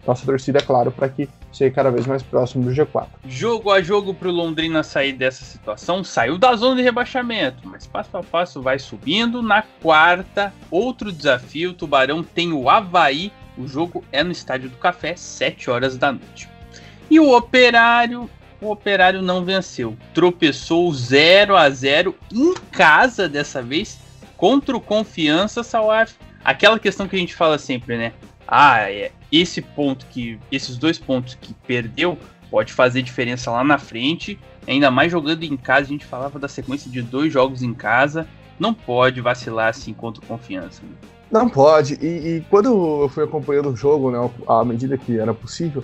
nossa torcida, é claro, para que chegue cada vez mais próximo do G4. Jogo a jogo para o Londrina sair dessa situação, saiu da zona de rebaixamento, mas passo a passo vai subindo. Na quarta, outro desafio: o Tubarão tem o Havaí. O jogo é no Estádio do Café, 7 horas da noite. E o Operário o Operário não venceu. Tropeçou 0 a 0 em casa dessa vez contra o Confiança Salaf. Aquela questão que a gente fala sempre, né? Ah, é, esse ponto que esses dois pontos que perdeu pode fazer diferença lá na frente. Ainda mais jogando em casa, a gente falava da sequência de dois jogos em casa. Não pode vacilar assim contra Confiança. Né? Não pode. E, e, quando eu fui acompanhando o jogo, né, à medida que era possível,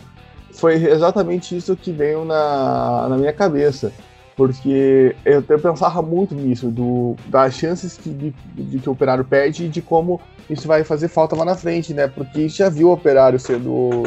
foi exatamente isso que veio na, na minha cabeça. Porque eu, eu pensava muito nisso, do, das chances que, de, de, que o operário perde e de como isso vai fazer falta lá na frente, né? Porque já viu o operário sendo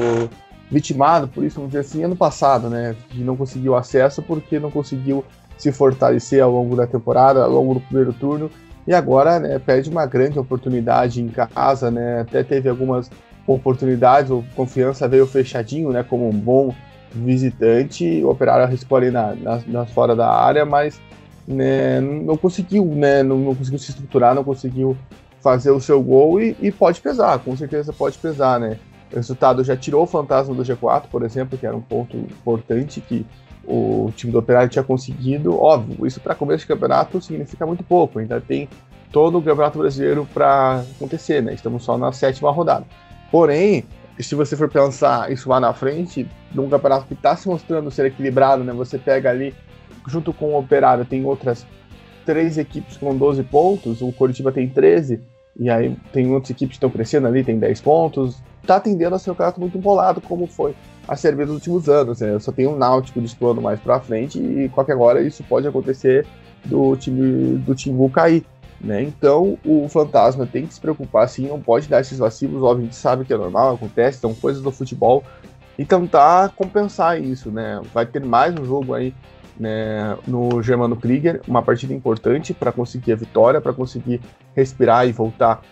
vitimado por isso, vamos dizer assim, ano passado, né? De não conseguir o acesso porque não conseguiu se fortalecer ao longo da temporada, ao longo do primeiro turno. E agora, né, perde uma grande oportunidade em casa, né? Até teve algumas oportunidades, o Confiança veio fechadinho, né, como um bom visitante, o Operário arriscou ali na, na, na fora da área, mas né, não conseguiu, né, não, não, conseguiu se estruturar, não conseguiu fazer o seu gol e, e, pode pesar, com certeza pode pesar, né. O resultado já tirou o fantasma do G4, por exemplo, que era um ponto importante que o time do Operário tinha conseguido. Óbvio, isso para começo de campeonato significa muito pouco, ainda tem todo o Campeonato Brasileiro para acontecer, né? Estamos só na sétima rodada. Porém, se você for pensar isso lá na frente, num campeonato que está se mostrando ser equilibrado, né? Você pega ali, junto com o Operário, tem outras três equipes com 12 pontos, o Coritiba tem 13, e aí tem outras equipes que estão crescendo ali, tem 10 pontos. Tá tendendo a ser um campeonato muito embolado, como foi a Série B dos últimos anos. Né? Só tem um Náutico disputando mais pra frente, e qualquer hora isso pode acontecer do time do Timbu cair. Né? Então o fantasma tem que se preocupar sim, não pode dar esses vacilos, óbvio, a gente sabe que é normal, acontece, são coisas do futebol, e tentar compensar isso, né? Vai ter mais um jogo aí né, no Germano Krieger, uma partida importante para conseguir a vitória, para conseguir respirar e voltar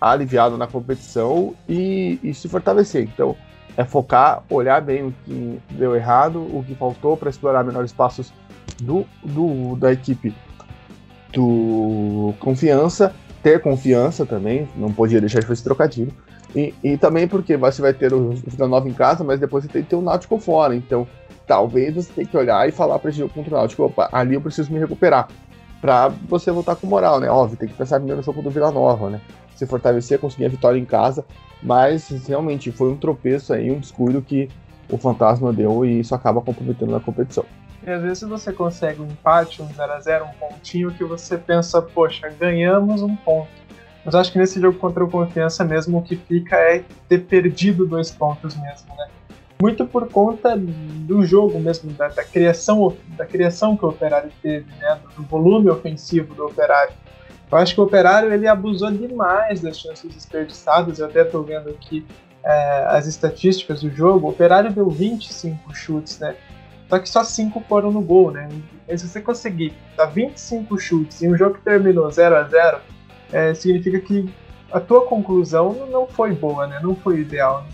aliviado na competição e, e, se fortalecer. Então, é focar, olhar bem o que deu errado, o que faltou para explorar melhores passos do, do, da equipe do confiança, ter confiança também, não podia deixar de fazer esse trocadilho. E, e também porque você vai ter o Vila Nova em casa, mas depois você tem que ter o Náutico fora. Então, talvez você tenha que olhar e falar para esse jogo contra o Náutico, opa, ali eu preciso me recuperar. Pra você voltar com moral, né? Óbvio, tem que pensar primeiro no jogo do Vila Nova, né? Se fortalecer, conseguir a vitória em casa. Mas realmente foi um tropeço aí, um descuido que o Fantasma deu e isso acaba comprometendo na competição. E às vezes você consegue um empate, um 0x0, um pontinho que você pensa, poxa, ganhamos um ponto. Mas acho que nesse jogo contra o Confiança mesmo o que fica é ter perdido dois pontos mesmo, né? Muito por conta do jogo mesmo, da, da criação, da criação que o Operário teve, né? Do volume ofensivo do Operário. Eu acho que o Operário ele abusou demais das chances desperdiçadas. Eu até estou vendo aqui é, as estatísticas do jogo. O Operário deu 25 chutes, né? Só que só 5 foram no gol, né? E se você conseguir dar 25 chutes em um jogo que terminou 0 a 0 é, significa que a tua conclusão não foi boa, né? Não foi ideal. Né?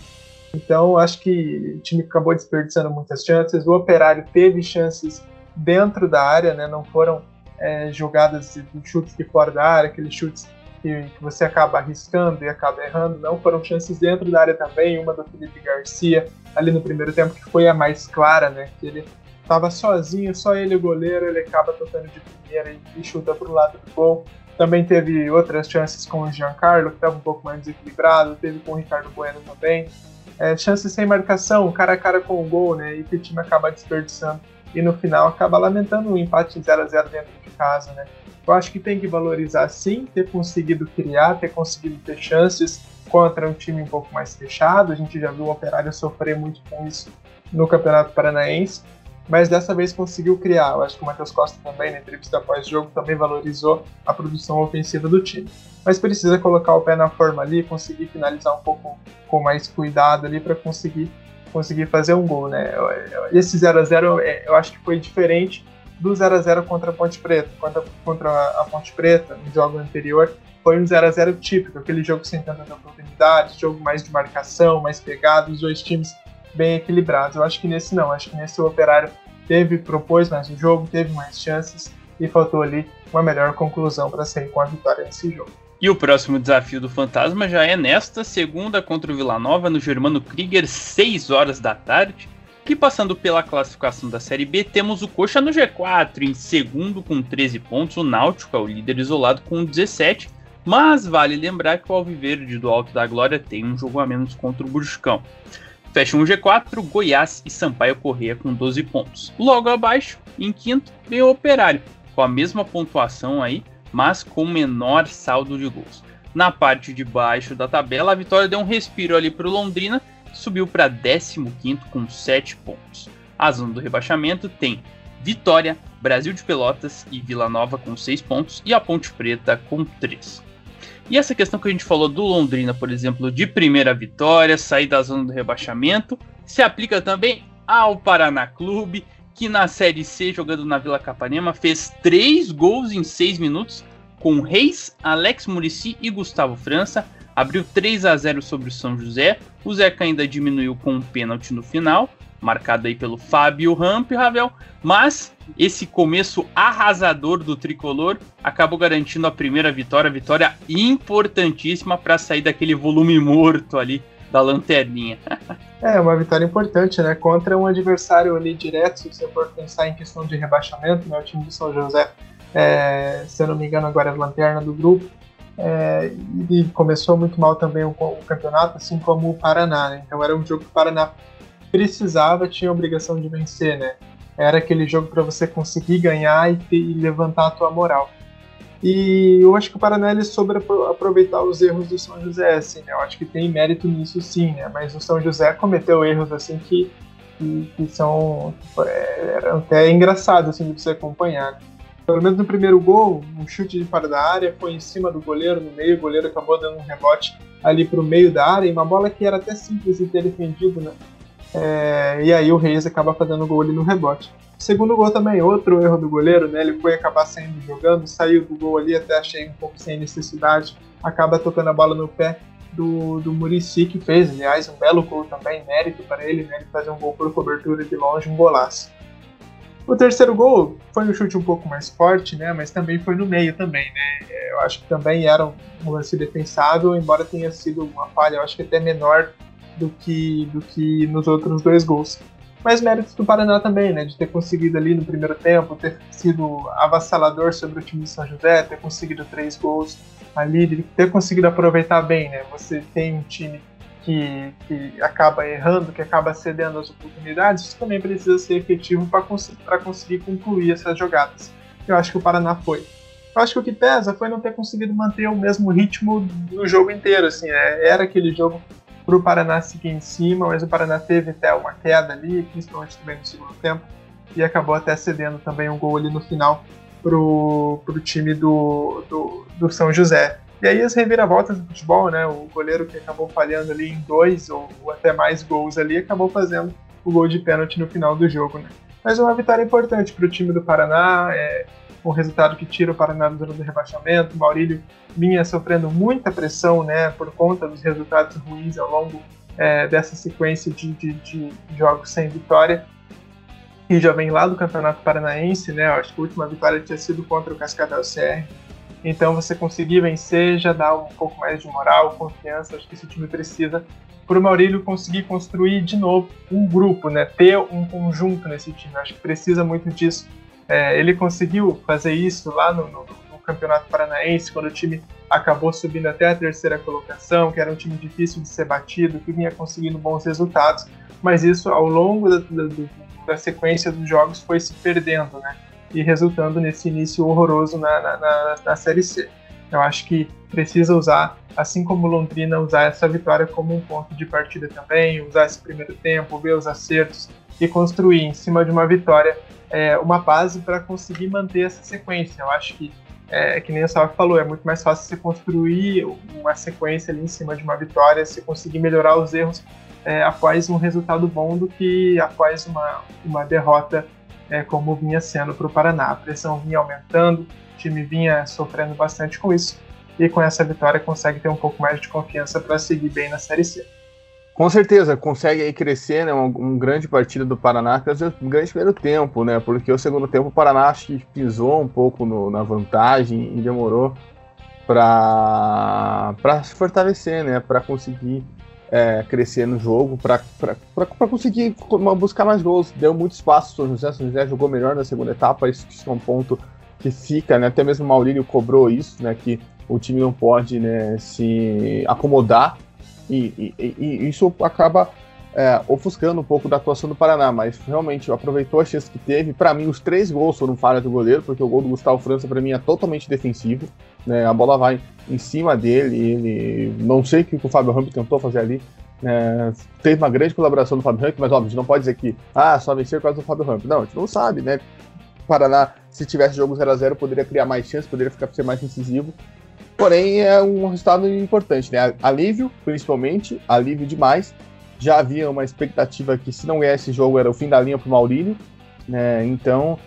Então, acho que o time acabou desperdiçando muitas chances. O Operário teve chances dentro da área, né? Não foram é, jogadas de chutes de fora da área, aqueles chutes que, que, você acaba arriscando e acaba errando. Não foram chances dentro da área também. Uma do Felipe Garcia ali no primeiro tempo, que foi a mais clara, né? Que ele estava sozinho, só ele o goleiro, ele acaba tocando de primeira e, e chuta para o lado do gol. Também teve outras chances com o Giancarlo, que estava um pouco mais desequilibrado, teve com o Ricardo Bueno também. É, chances sem marcação, cara a cara com o gol, né? E que o time acaba desperdiçando. E no final acaba lamentando um empate 0 a 0 dentro de casa, né? Eu acho que tem que valorizar sim, ter conseguido criar, ter conseguido ter chances contra um time um pouco mais fechado. A gente já viu o Operário sofrer muito com isso no Campeonato Paranaense, mas dessa vez conseguiu criar. Eu acho que o Matheus Costa também, na entrevista após jogo, também valorizou a produção ofensiva do time. Mas precisa colocar o pé na forma ali, conseguir finalizar um pouco com mais cuidado ali para conseguir conseguir fazer um gol, né? Esse 0 a 0 é, eu acho que foi diferente do 0 a 0 contra a Ponte Preta, contra, contra a Ponte Preta no jogo anterior foi um 0 a 0 típico, aquele jogo sem tantas oportunidades, jogo mais de marcação, mais pegado, os dois times bem equilibrados. Eu acho que nesse não, acho que nesse o Operário teve, propôs mais o jogo, teve mais chances e faltou ali uma melhor conclusão para sair com a vitória nesse jogo. E o próximo desafio do Fantasma já é nesta segunda contra o Vila Nova no Germano Krieger, 6 horas da tarde. Que passando pela classificação da Série B, temos o Coxa no G4, em segundo com 13 pontos, o Náutico é o líder isolado com 17, mas vale lembrar que o Alviverde do Alto da Glória tem um jogo a menos contra o Bruscão. Fecham o G4, Goiás e Sampaio Correia com 12 pontos. Logo abaixo, em quinto, vem o Operário, com a mesma pontuação aí, mas com menor saldo de gols. Na parte de baixo da tabela, a vitória deu um respiro ali para o Londrina, subiu para 15 com 7 pontos. A zona do rebaixamento tem Vitória, Brasil de Pelotas e Vila Nova com 6 pontos e a Ponte Preta com 3. E essa questão que a gente falou do Londrina, por exemplo, de primeira vitória, sair da zona do rebaixamento, se aplica também ao Paraná Clube, que na Série C, jogando na Vila Capanema, fez 3 gols em 6 minutos, com Reis, Alex Murici e Gustavo França, abriu 3 a 0 sobre o São José. O Zeca ainda diminuiu com um pênalti no final, marcado aí pelo Fábio Ramp, Ravel, mas esse começo arrasador do tricolor acabou garantindo a primeira vitória, vitória importantíssima para sair daquele volume morto ali da lanterninha. é, uma vitória importante, né? Contra um adversário ali direto, se você for pensar em questão de rebaixamento, né? O time do São José, é, se eu não me engano, agora é a lanterna do grupo. É, começou muito mal também o, o, campeonato, assim como o Paraná. Né? Então era um jogo que o Paraná precisava, tinha a obrigação de vencer, né? Era aquele jogo para você conseguir ganhar e, e, levantar a tua moral. E eu acho que o Paraná ele soube aproveitar os erros do São José, assim, né? Eu acho que tem mérito nisso sim, né? Mas o São José cometeu erros assim que, que, que são é, até engraçados assim de você acompanhar. Né? Pelo menos no primeiro gol, um chute de fora da área, foi em cima do goleiro, no meio, o goleiro acabou dando um rebote ali para o meio da área, e uma bola que era até simples de ter defendido, né? É, e aí o Reis acaba fazendo gol ali no rebote. Segundo gol também, outro erro do goleiro, né? Ele foi acabar saindo jogando, saiu do gol ali, até achei um pouco sem necessidade, acaba tocando a bola no pé do, do Murici, que fez, aliás, um belo gol também, mérito para ele, né? Ele fazer um gol por cobertura de longe, um golaço. O terceiro gol foi um chute um pouco mais forte, né? Mas também foi no meio também, né? Eu acho que também era um lance defensável, embora tenha sido uma falha, eu acho que até menor do que, do que nos outros dois gols. Mas méritos do Paraná também, né? De ter conseguido ali no primeiro tempo, ter sido avassalador sobre o time de São José, ter conseguido três gols ali, ter conseguido aproveitar bem, né? Você tem um time que, que acaba errando, que acaba cedendo as oportunidades, isso também precisa ser efetivo para cons conseguir concluir essas jogadas. Eu acho que o Paraná foi. Eu acho que o que pesa foi não ter conseguido manter o mesmo ritmo do jogo inteiro. Assim, é, era aquele jogo para o Paraná seguir em cima, mas o Paraná teve até uma queda ali, principalmente também no segundo tempo, e acabou até cedendo também um gol ali no final para o time do, do, do São José. E aí as reviravoltas do futebol, né? O goleiro que acabou falhando ali em dois ou, ou até mais gols ali, acabou fazendo o gol de pênalti no final do jogo, né? Mas uma vitória importante para o time do Paraná, é um resultado que tira o Paraná do zona do rebaixamento. O Maurílio vinha sofrendo muita pressão, né, por conta dos resultados ruins ao longo é, dessa sequência de, de, de, jogos sem vitória. E já vem lá do Campeonato Paranaense, né? Acho que a última vitória tinha sido contra o Cascavel CR então você conseguir vencer já dá um pouco mais de moral, confiança, acho que esse time precisa para o Maurílio conseguir construir de novo um grupo, né? Ter um conjunto nesse time. Acho que precisa muito disso. É, ele conseguiu fazer isso lá no, no, no, Campeonato Paranaense, quando o time acabou subindo até a terceira colocação, que era um time difícil de ser batido, que vinha conseguindo bons resultados, mas isso ao longo da, da, da sequência dos jogos foi se perdendo, né? E resultando nesse início horroroso na, na, na, na Série C. Eu acho que precisa usar, assim como Londrina, usar essa vitória como um ponto de partida também, usar esse primeiro tempo, ver os acertos e construir em cima de uma vitória é, uma base para conseguir manter essa sequência. Eu acho que, é, que nem o Salve falou, é muito mais fácil você construir uma sequência ali em cima de uma vitória, você conseguir melhorar os erros é, após um resultado bom do que após uma, uma derrota é, como vinha sendo para o Paraná. A pressão vinha aumentando, o time vinha sofrendo bastante com isso. e com essa vitória consegue ter um pouco mais de confiança para seguir bem na Série C. Com certeza, consegue aí crescer, né? Um, um grande partida do Paraná, um grande primeiro tempo, né? Porque o segundo tempo o Paraná acho que pisou um pouco no, na vantagem e demorou para se fortalecer, né? Para conseguir é, crescer no jogo, para conseguir buscar mais gols. Deu muito espaço o São José, o José jogou melhor na segunda etapa, isso é um ponto que fica, né? Até mesmo o Maurílio cobrou isso, né? Que o time não pode né, se acomodar e, e, e isso acaba é, ofuscando um pouco da atuação do Paraná, mas realmente aproveitou a chance que teve. Para mim, os três gols foram falha do goleiro, porque o gol do Gustavo França, para mim, é totalmente defensivo. Né? A bola vai em cima dele, ele não sei o que o Fábio Ramp tentou fazer ali. Né? teve uma grande colaboração do Fábio Ramp, mas óbvio, a gente não pode dizer que ah, só vencer por causa do Fábio Ramp. Não, a gente não sabe, né? O Paraná, se tivesse jogo 0 a 0 poderia criar mais chances, poderia ficar ser mais incisivo. Porém, é um resultado importante, né? Alívio, principalmente, alívio demais. Já havia uma expectativa que se não ganhar esse jogo era o fim da linha para o Maurílio, né? Então,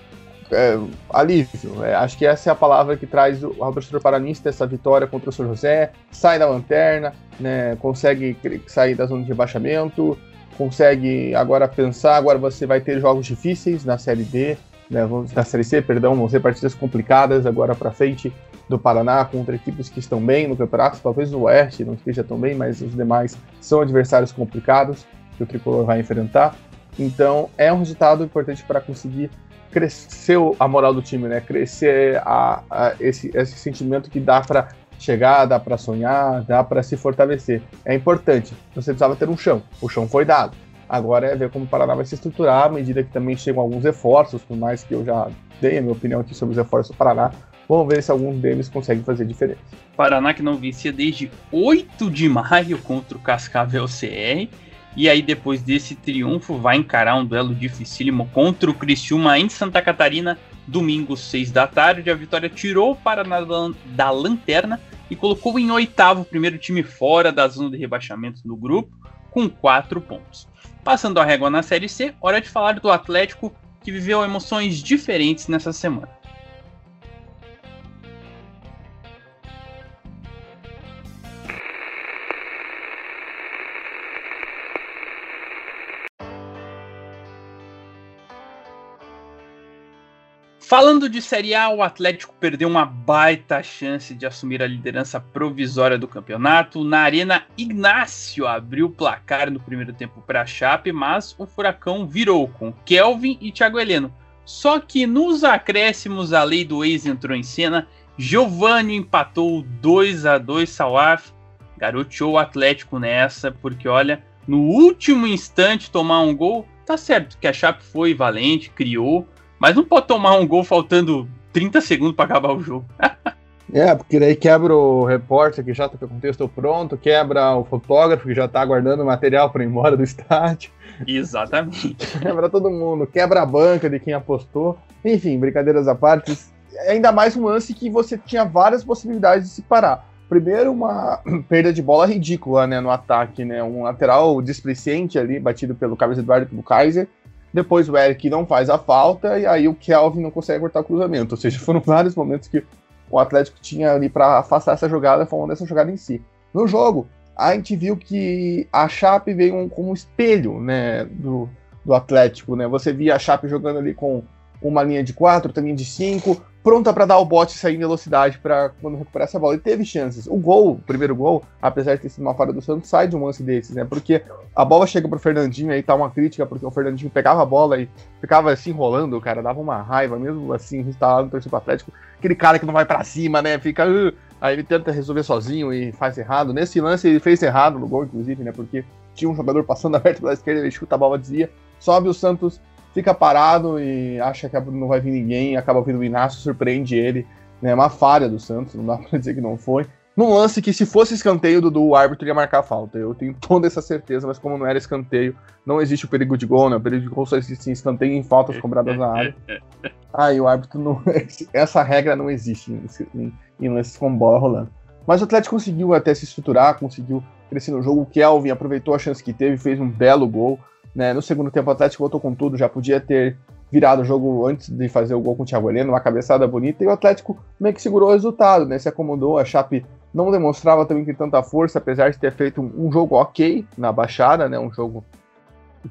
é, alívio. É, acho que essa é a palavra que traz o, ao torcedor paranista essa vitória contra o São José. Sai da lanterna, né? Consegue sair da zona de rebaixamento, consegue agora pensar. Agora você vai ter jogos difíceis na Série D, né? Na Série C, perdão, vão ser partidas complicadas agora para frente do Paraná contra equipes que estão bem no campeonato. Talvez o Oeste não esteja tão bem, mas os demais são adversários complicados que o Tricolor vai enfrentar. Então é um resultado importante para conseguir crescer a moral do time, né? Crescer a, a esse, esse sentimento que dá para chegar, dá para sonhar, dá para se fortalecer. É importante. Você precisava ter um chão. O chão foi dado. Agora é ver como o Paraná vai se estruturar à medida que também chegam alguns reforços, por mais que eu já dei a minha opinião aqui sobre os reforços do Paraná. Vamos ver se algum deles consegue fazer diferença. Paraná que não vencia desde 8 de maio contra o Cascavel CR. E aí, depois desse triunfo, vai encarar um duelo dificílimo contra o Criciúma em Santa Catarina, domingo, 6 da tarde. A vitória tirou o Paraná da lanterna e colocou em oitavo o primeiro time fora da zona de rebaixamento do grupo, com 4 pontos. Passando a régua na Série C, hora de falar do Atlético, que viveu emoções diferentes nessa semana. Falando de Série A, o Atlético perdeu uma baita chance de assumir a liderança provisória do campeonato. Na Arena, Ignácio abriu o placar no primeiro tempo para a Chape, mas o Furacão virou com Kelvin e Thiago Heleno. Só que nos acréscimos a lei do ex entrou em cena. Giovanni empatou 2 a 2 Salaf. Garoteou o Atlético nessa, porque olha, no último instante tomar um gol, tá certo que a Chape foi valente, criou, mas não pode tomar um gol faltando 30 segundos para acabar o jogo. é, porque daí quebra o repórter que já tá com o texto pronto, quebra o fotógrafo que já tá aguardando o material para ir embora do estádio. Exatamente. quebra todo mundo, quebra a banca de quem apostou. Enfim, brincadeiras à parte. Ainda mais um lance que você tinha várias possibilidades de se parar. Primeiro, uma perda de bola ridícula né, no ataque, né? Um lateral displicente ali, batido pelo Carlos Eduardo pelo Kaiser. Depois o Eric não faz a falta e aí o Kelvin não consegue cortar o cruzamento. Ou seja, foram vários momentos que o Atlético tinha ali para afastar essa jogada, falando dessa jogada em si. No jogo, a gente viu que a Chape veio um, como espelho né, do, do Atlético. Né? Você via a Chape jogando ali com uma linha de quatro, outra linha de cinco, pronta para dar o bote e sair em velocidade para quando recuperar essa bola. E teve chances. O gol, o primeiro gol, apesar de ter sido uma falha do Santos, sai de um lance desses, né? Porque a bola chega pro Fernandinho, aí tá uma crítica, porque o Fernandinho pegava a bola e ficava assim enrolando, cara, dava uma raiva, mesmo assim, instalado no torcedor Atlético. Aquele cara que não vai para cima, né? Fica. Uh, aí ele tenta resolver sozinho e faz errado. Nesse lance ele fez errado no gol, inclusive, né? Porque tinha um jogador passando aberto pela esquerda, ele chuta a bola desvia, sobe o Santos fica parado e acha que não vai vir ninguém, acaba vindo o Inácio, surpreende ele. Né, uma falha do Santos, não dá pra dizer que não foi. Num lance que, se fosse escanteio, Dudu, o árbitro ia marcar a falta. Eu tenho toda essa certeza, mas como não era escanteio, não existe o perigo de gol, né? O perigo de gol só existe em escanteio em faltas cobradas na área. Aí o árbitro não. Essa regra não existe em, em lances com bola rolando. Mas o Atlético conseguiu até se estruturar, conseguiu crescer no jogo. O Kelvin aproveitou a chance que teve, fez um belo gol. Né? No segundo tempo, o Atlético voltou com tudo, já podia ter virado o jogo antes de fazer o gol com o Thiago Heleno, uma cabeçada bonita, e o Atlético meio que segurou o resultado, né? Se acomodou, a Chape não demonstrava também que tanta força, apesar de ter feito um, jogo ok na Baixada, né? Um jogo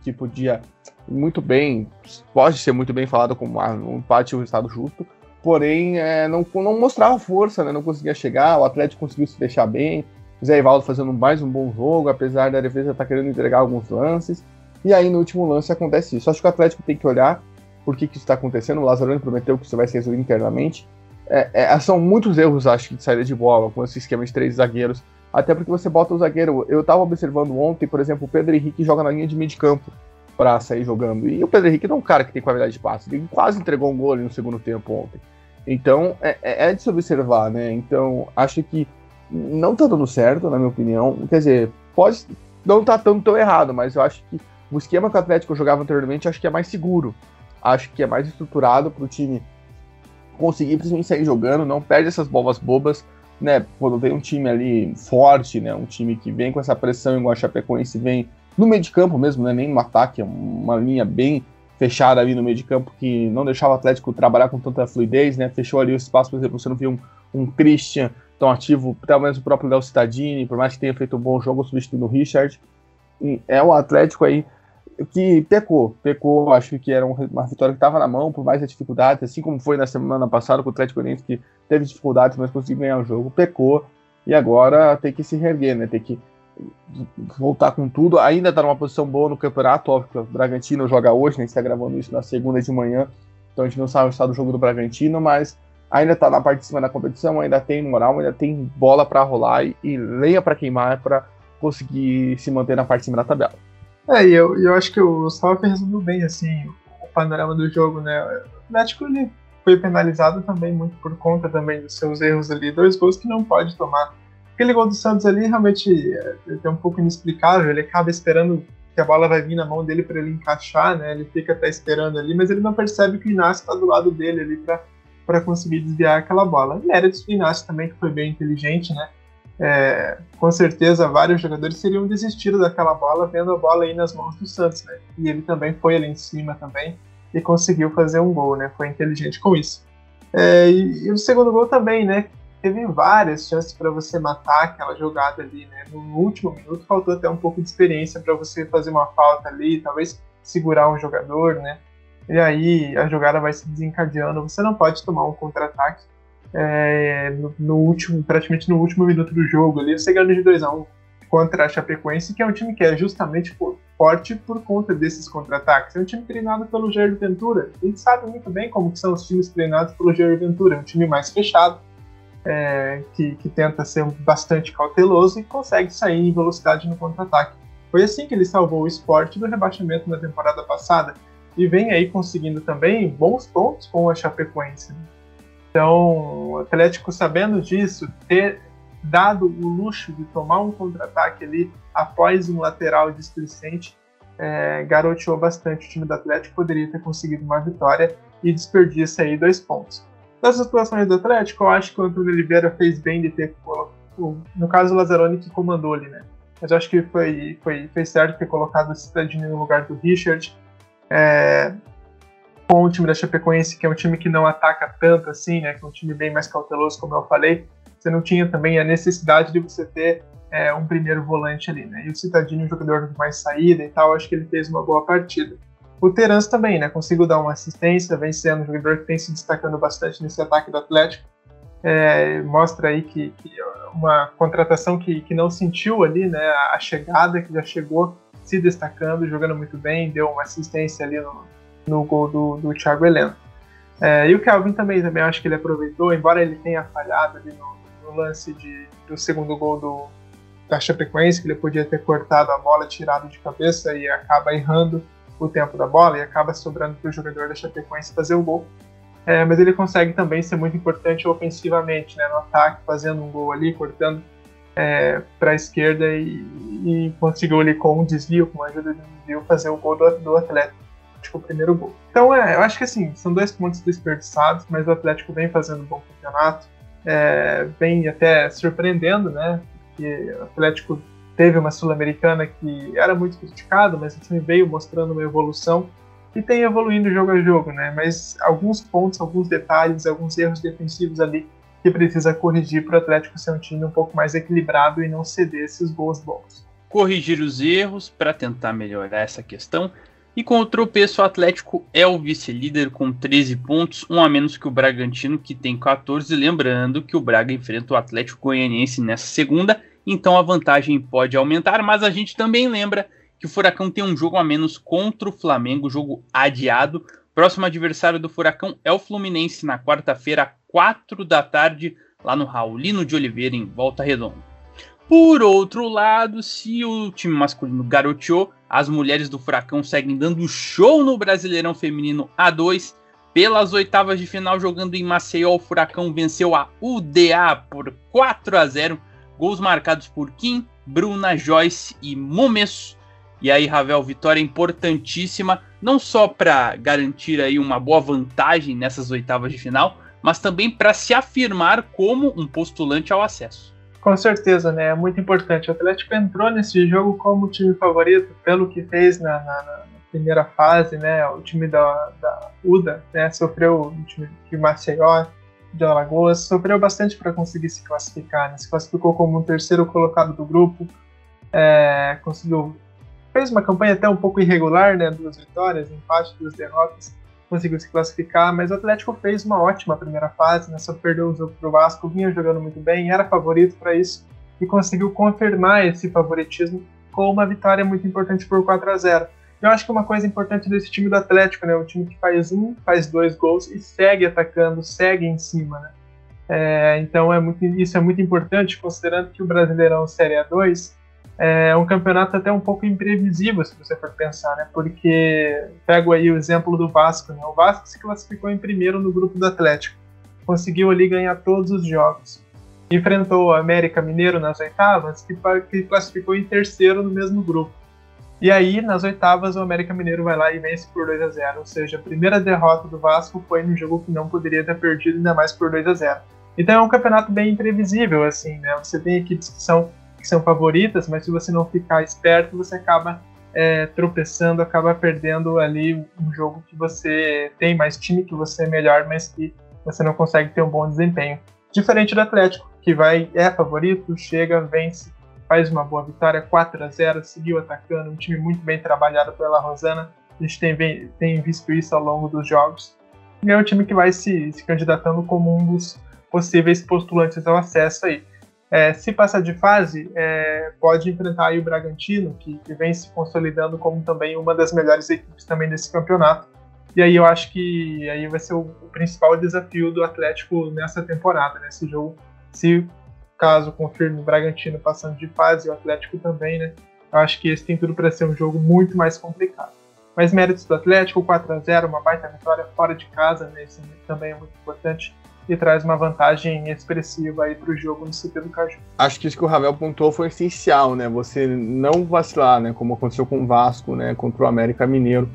que podia muito bem, pode ser muito bem falado como um empate e um resultado justo, porém é, não, não mostrava força, né? Não conseguia chegar, o Atlético conseguiu se deixar bem, Zé Ivaldo fazendo mais um bom jogo, apesar da defesa estar tá querendo entregar alguns lances, e aí no último lance acontece isso. Acho que o Atlético tem que olhar por que, que isso está acontecendo, o Lazzaroni prometeu que isso vai ser resolvido internamente, é, é, são muitos erros, acho de saída de bola, com esse esquema de três zagueiros. Até porque você bota o zagueiro. Eu estava observando ontem, por exemplo, o Pedro Henrique joga na linha de meio de campo para sair jogando. E o Pedro Henrique não é um cara que tem qualidade de passe. Ele quase entregou um gol no segundo tempo ontem. Então, é, é, é de se observar, né? Então, acho que não tá dando certo, na minha opinião. Quer dizer, pode não tá tão, tão errado, mas eu acho que o esquema que o Atlético jogava anteriormente, acho que é mais seguro. Acho que é mais estruturado para o time conseguir principalmente sair jogando, não perde essas bolas bobas, né? Quando tem um time ali forte, né? Um time que vem com essa pressão igual a Chapecoense vem no meio de campo mesmo, né? Nem no ataque, é uma linha bem fechada ali no meio de campo que não deixava o Atlético trabalhar com tanta fluidez, né? Fechou ali o espaço, por exemplo, você não viu um, um Christian tão ativo, mesmo o próprio Léo Cittadini, por mais que tenha feito um bom jogo substituindo o Richard. E é o Atlético aí que pecou, pecou, acho que era uma vitória que estava na mão, por mais dificuldades, assim como foi na semana passada com o Atlético Goianiense, que teve dificuldades, mas conseguiu ganhar o jogo, pecou, e agora tem que se reerguer, né, tem que voltar com tudo, ainda está numa posição boa no campeonato, óbvio o Bragantino joga hoje, né, a gente está gravando isso na segunda de manhã, então a gente não sabe o estado do jogo do Bragantino, mas ainda está na parte de cima da competição, ainda tem moral, ainda tem bola para rolar e, e lenha para queimar para conseguir se manter na parte de cima da tabela. É, e eu, eu acho que o Salve resumiu bem, assim, o panorama do jogo, né? O Atlético, ele foi penalizado também muito por conta também dos seus erros ali, dois gols que não pode tomar. Aquele gol do Santos ali realmente é, é um pouco inexplicável, ele acaba esperando que a bola vai vir na mão dele para ele encaixar, né? Ele fica até esperando ali, mas ele não percebe que o Inácio está do lado dele ali para conseguir desviar aquela bola. Mérito do Inácio também, que foi bem inteligente, né? É, com certeza vários jogadores seriam desistido daquela bola vendo a bola aí nas mãos do Santos, né? E ele também foi ali em cima também e conseguiu fazer um gol, né? Foi inteligente com isso. É, e, e, o segundo gol também, né? Teve várias chances para você matar aquela jogada ali, né? No último minuto faltou até um pouco de experiência para você fazer uma falta ali, talvez segurar um jogador, né? E aí a jogada vai se desencadeando. Você não pode tomar um contra-ataque é, no, último, praticamente no último minuto do jogo ali, você ganhou de 2 a 1 contra a Chapecoense, que é um time que é justamente forte por conta desses contra-ataques. É um time treinado pelo Jair Ventura. A gente sabe muito bem como são os times treinados pelo Jair Ventura. É um time mais fechado, é, que, que, tenta ser bastante cauteloso e consegue sair em velocidade no contra-ataque. Foi assim que ele salvou o esporte do rebaixamento na temporada passada e vem aí conseguindo também bons pontos com a Chapecoense. Então, o Atlético, sabendo disso, ter dado o luxo de tomar um contra-ataque ali após um lateral displicente, é, garoteou bastante o time do Atlético, poderia ter conseguido uma vitória e desperdiça aí dois pontos. Das atuações do Atlético, eu acho que o Antônio Oliveira fez bem de ter, no caso o Lazzaroni que comandou ali, né? Mas eu acho que foi, foi, foi certo ter colocado o Cidadinho no lugar do Richard. É, com o time da Chapecoense, que é um time que não ataca tanto assim, né, que é um time bem mais cauteloso, como eu falei, você não tinha também a necessidade de você ter é, um primeiro volante ali, né? E o Citadini, um jogador de mais saída e tal, acho que ele fez uma boa partida. O Terence também, né? Conseguiu dar uma assistência, vem sendo um jogador que tem se destacando bastante nesse ataque do Atlético. É, mostra aí que, que, uma contratação que, que não sentiu ali, né? A chegada, que já chegou se destacando, jogando muito bem, deu uma assistência ali no, no gol do, do Thiago Heleno. É, e o Kelvin também, também acho que ele aproveitou, embora ele tenha falhado ali no, no lance de, do segundo gol do, da Chapecoense, que ele podia ter cortado a bola, tirado de cabeça e acaba errando o tempo da bola e acaba sobrando para o jogador da Chapecoense fazer o gol. É, mas ele consegue também ser muito importante ofensivamente, né, no ataque, fazendo um gol ali, cortando é, para a esquerda e, e, conseguiu ali com um desvio, com a ajuda de um desvio, fazer o gol do, do O primeiro gol. Então, é, eu acho que assim, são dois pontos desperdiçados, mas o Atlético vem fazendo um bom campeonato, é, vem até surpreendendo, né? Porque o Atlético teve uma Sul-Americana que era muito criticado, mas o time veio mostrando uma evolução e tem evoluindo jogo a jogo, né? Mas alguns pontos, alguns detalhes, alguns erros defensivos ali que precisa corrigir para o Atlético ser um time um pouco mais equilibrado e não ceder esses gols bons. Corrigir os erros para tentar melhorar essa questão. E com o tropeço, o Atlético é o vice-líder com 13 pontos, um a menos que o Bragantino, que tem 14. Lembrando que o Braga enfrenta o Atlético Goianiense nessa segunda, então a vantagem pode aumentar. Mas a gente também lembra que o Furacão tem um jogo a menos contra o Flamengo, jogo adiado. Próximo adversário do Furacão é o Fluminense na quarta-feira, 4 da tarde, lá no Raulino de Oliveira, em Volta Redonda. Por outro lado, se o time masculino garoteou, as mulheres do Furacão seguem dando show no Brasileirão Feminino A2. Pelas oitavas de final, jogando em Maceió, o Furacão venceu a UDA por 4 a 0. Gols marcados por Kim, Bruna, Joyce e Momesso. E aí, Ravel, vitória importantíssima, não só para garantir aí uma boa vantagem nessas oitavas de final, mas também para se afirmar como um postulante ao acesso. Com certeza, né? É muito importante. O Atlético entrou nesse jogo como time favorito, pelo que fez na, na, na primeira fase, né? O time da, da UDA, né? Sofreu o time de Maceió, de Alagoas, sofreu bastante para conseguir se classificar. Né? Se classificou como um terceiro colocado do grupo, é, conseguiu fez uma campanha até um pouco irregular, né? Duas vitórias, empate, duas derrotas conseguiu se classificar, mas o Atlético fez uma ótima primeira fase, né? Só perdeu o jogo pro Vasco, vinha jogando muito bem, era favorito para isso e conseguiu confirmar esse favoritismo com uma vitória muito importante por 4 a 0. Eu acho que uma coisa importante desse time do Atlético, né? O time que faz um, faz dois gols e segue atacando, segue em cima, né? É, então é muito, isso é muito importante, considerando que o Brasileirão Série A2 é um campeonato até um pouco imprevisível, se você for pensar, né? Porque pego aí o exemplo do Vasco, né? O Vasco se classificou em primeiro no grupo do Atlético, conseguiu ali ganhar todos os jogos. Enfrentou o América Mineiro nas oitavas, que, que classificou em terceiro no mesmo grupo. E aí, nas oitavas, o América Mineiro vai lá e vence por 2 a 0 Ou seja, a primeira derrota do Vasco foi num jogo que não poderia ter perdido, ainda mais por 2 a 0 Então é um campeonato bem imprevisível, assim, né? Você tem equipes que são que são favoritas, mas se você não ficar esperto, você acaba é, tropeçando, acaba perdendo ali um jogo que você tem mais time, que você é melhor, mas que você não consegue ter um bom desempenho. Diferente do Atlético, que vai é favorito, chega, vence, faz uma boa vitória, 4 a 0 seguiu atacando, um time muito bem trabalhado pela Rosana. A gente tem, tem visto isso ao longo dos jogos. E é um time que vai se, se candidatando como um dos possíveis postulantes ao acesso aí. É, se passar de fase, é, pode enfrentar o Bragantino, que, que, vem se consolidando como também uma das melhores equipes também desse campeonato. E aí eu acho que aí vai ser o, o principal desafio do Atlético nessa temporada, nesse né? jogo. Se caso confirme o Bragantino passando de fase, o Atlético também, né? Eu acho que esse tem tudo para ser um jogo muito mais complicado. Mas méritos do Atlético, 4 a 0 uma baita vitória fora de casa, né? Isso também é muito importante e traz uma vantagem expressiva aí para o jogo no CT do Caju. Acho que isso que o Ravel pontuou foi essencial, né? Você não vacilar, né? Como aconteceu com o Vasco, né? Contra o América Mineiro.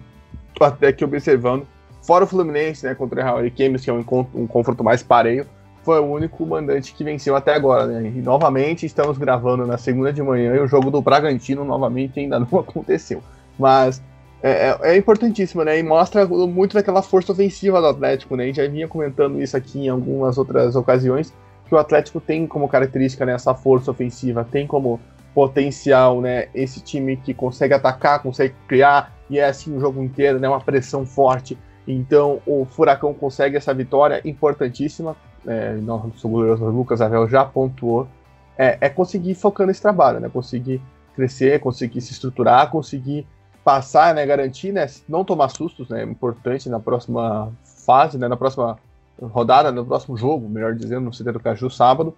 Tô até aqui observando. Fora o Fluminense, né? Contra o Real Games, que é um, um confronto mais pareio. Foi o único mandante que venceu até agora, né? E novamente estamos gravando na segunda de manhã e o jogo do Bragantino novamente ainda não aconteceu. Mas é, é, é importantíssimo, né? E mostra muito daquela força ofensiva do Atlético, né? A gente já vinha comentando isso aqui em algumas outras ocasiões, que o Atlético tem como característica né, essa força ofensiva, tem como potencial, né? Esse time que consegue atacar, consegue criar, e é assim o jogo inteiro, né? Uma pressão forte. Então o Furacão consegue essa vitória importantíssima. É, nosso goleiro Lucas Avel já pontuou. É, é conseguir focar nesse trabalho, né? Conseguir crescer, conseguir se estruturar, conseguir passar, né, garantir, né, não tomar sustos, né, é importante na próxima fase, né, na próxima rodada, no próximo jogo, melhor dizendo, no CT do Caju sábado,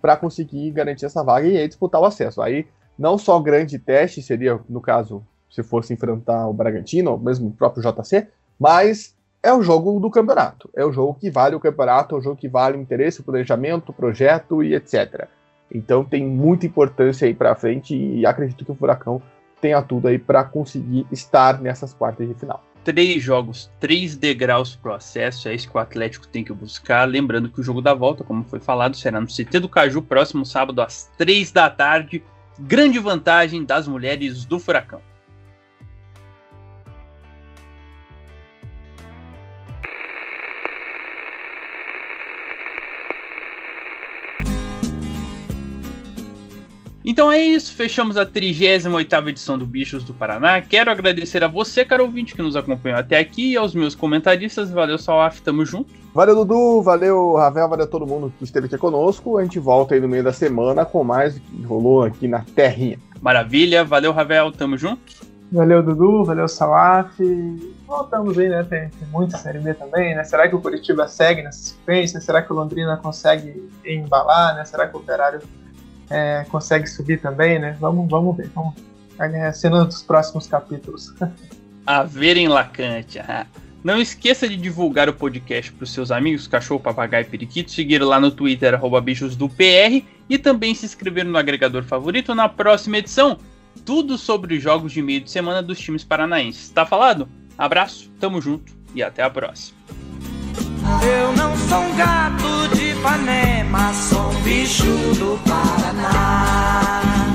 para conseguir garantir essa vaga e aí disputar o acesso. Aí não só grande teste seria, no caso, se fosse enfrentar o Bragantino, ou mesmo o próprio JC, mas é o jogo do campeonato. É o jogo que vale o campeonato, é o jogo que vale o interesse, o planejamento, o projeto e etc. Então tem muita importância aí para frente e acredito que o Furacão tenha tudo aí para conseguir estar nessas quartas de final. Três jogos, três degraus pro acesso, é isso que o Atlético tem que buscar. Lembrando que o jogo da volta, como foi falado, será no CT do Caju, próximo sábado às três da tarde. Grande vantagem das mulheres do Furacão. Então é isso, fechamos a 38ª edição do Bichos do Paraná. Quero agradecer a você, caro ouvinte, que nos acompanhou até aqui e aos meus comentaristas. Valeu, Salaf, tamo junto. Valeu, Dudu, valeu, Ravel, valeu a todo mundo que esteve aqui conosco. A gente volta aí no meio da semana com mais o que rolou aqui na terrinha. Maravilha, valeu, Ravel, tamo junto. Valeu, Dudu, valeu, Salaf. Voltamos aí, né? Tem, tem muita Série B também, né? Será que o Curitiba segue nessa sequência? Será que o Londrina consegue embalar, né? Será que o Operário é, consegue subir também, né? Vamos, vamos ver. Vamos é, cena dos próximos capítulos. A ver em Lacante. Não esqueça de divulgar o podcast para os seus amigos, cachorro, papagaio e periquito, seguir lá no Twitter, arroba bichos do PR, e também se inscrever no agregador favorito na próxima edição. Tudo sobre os jogos de meio de semana dos times paranaenses. Tá falado? Abraço, tamo junto e até a próxima. Eu não sou um gato de Ipanema, sou bicho do Paraná.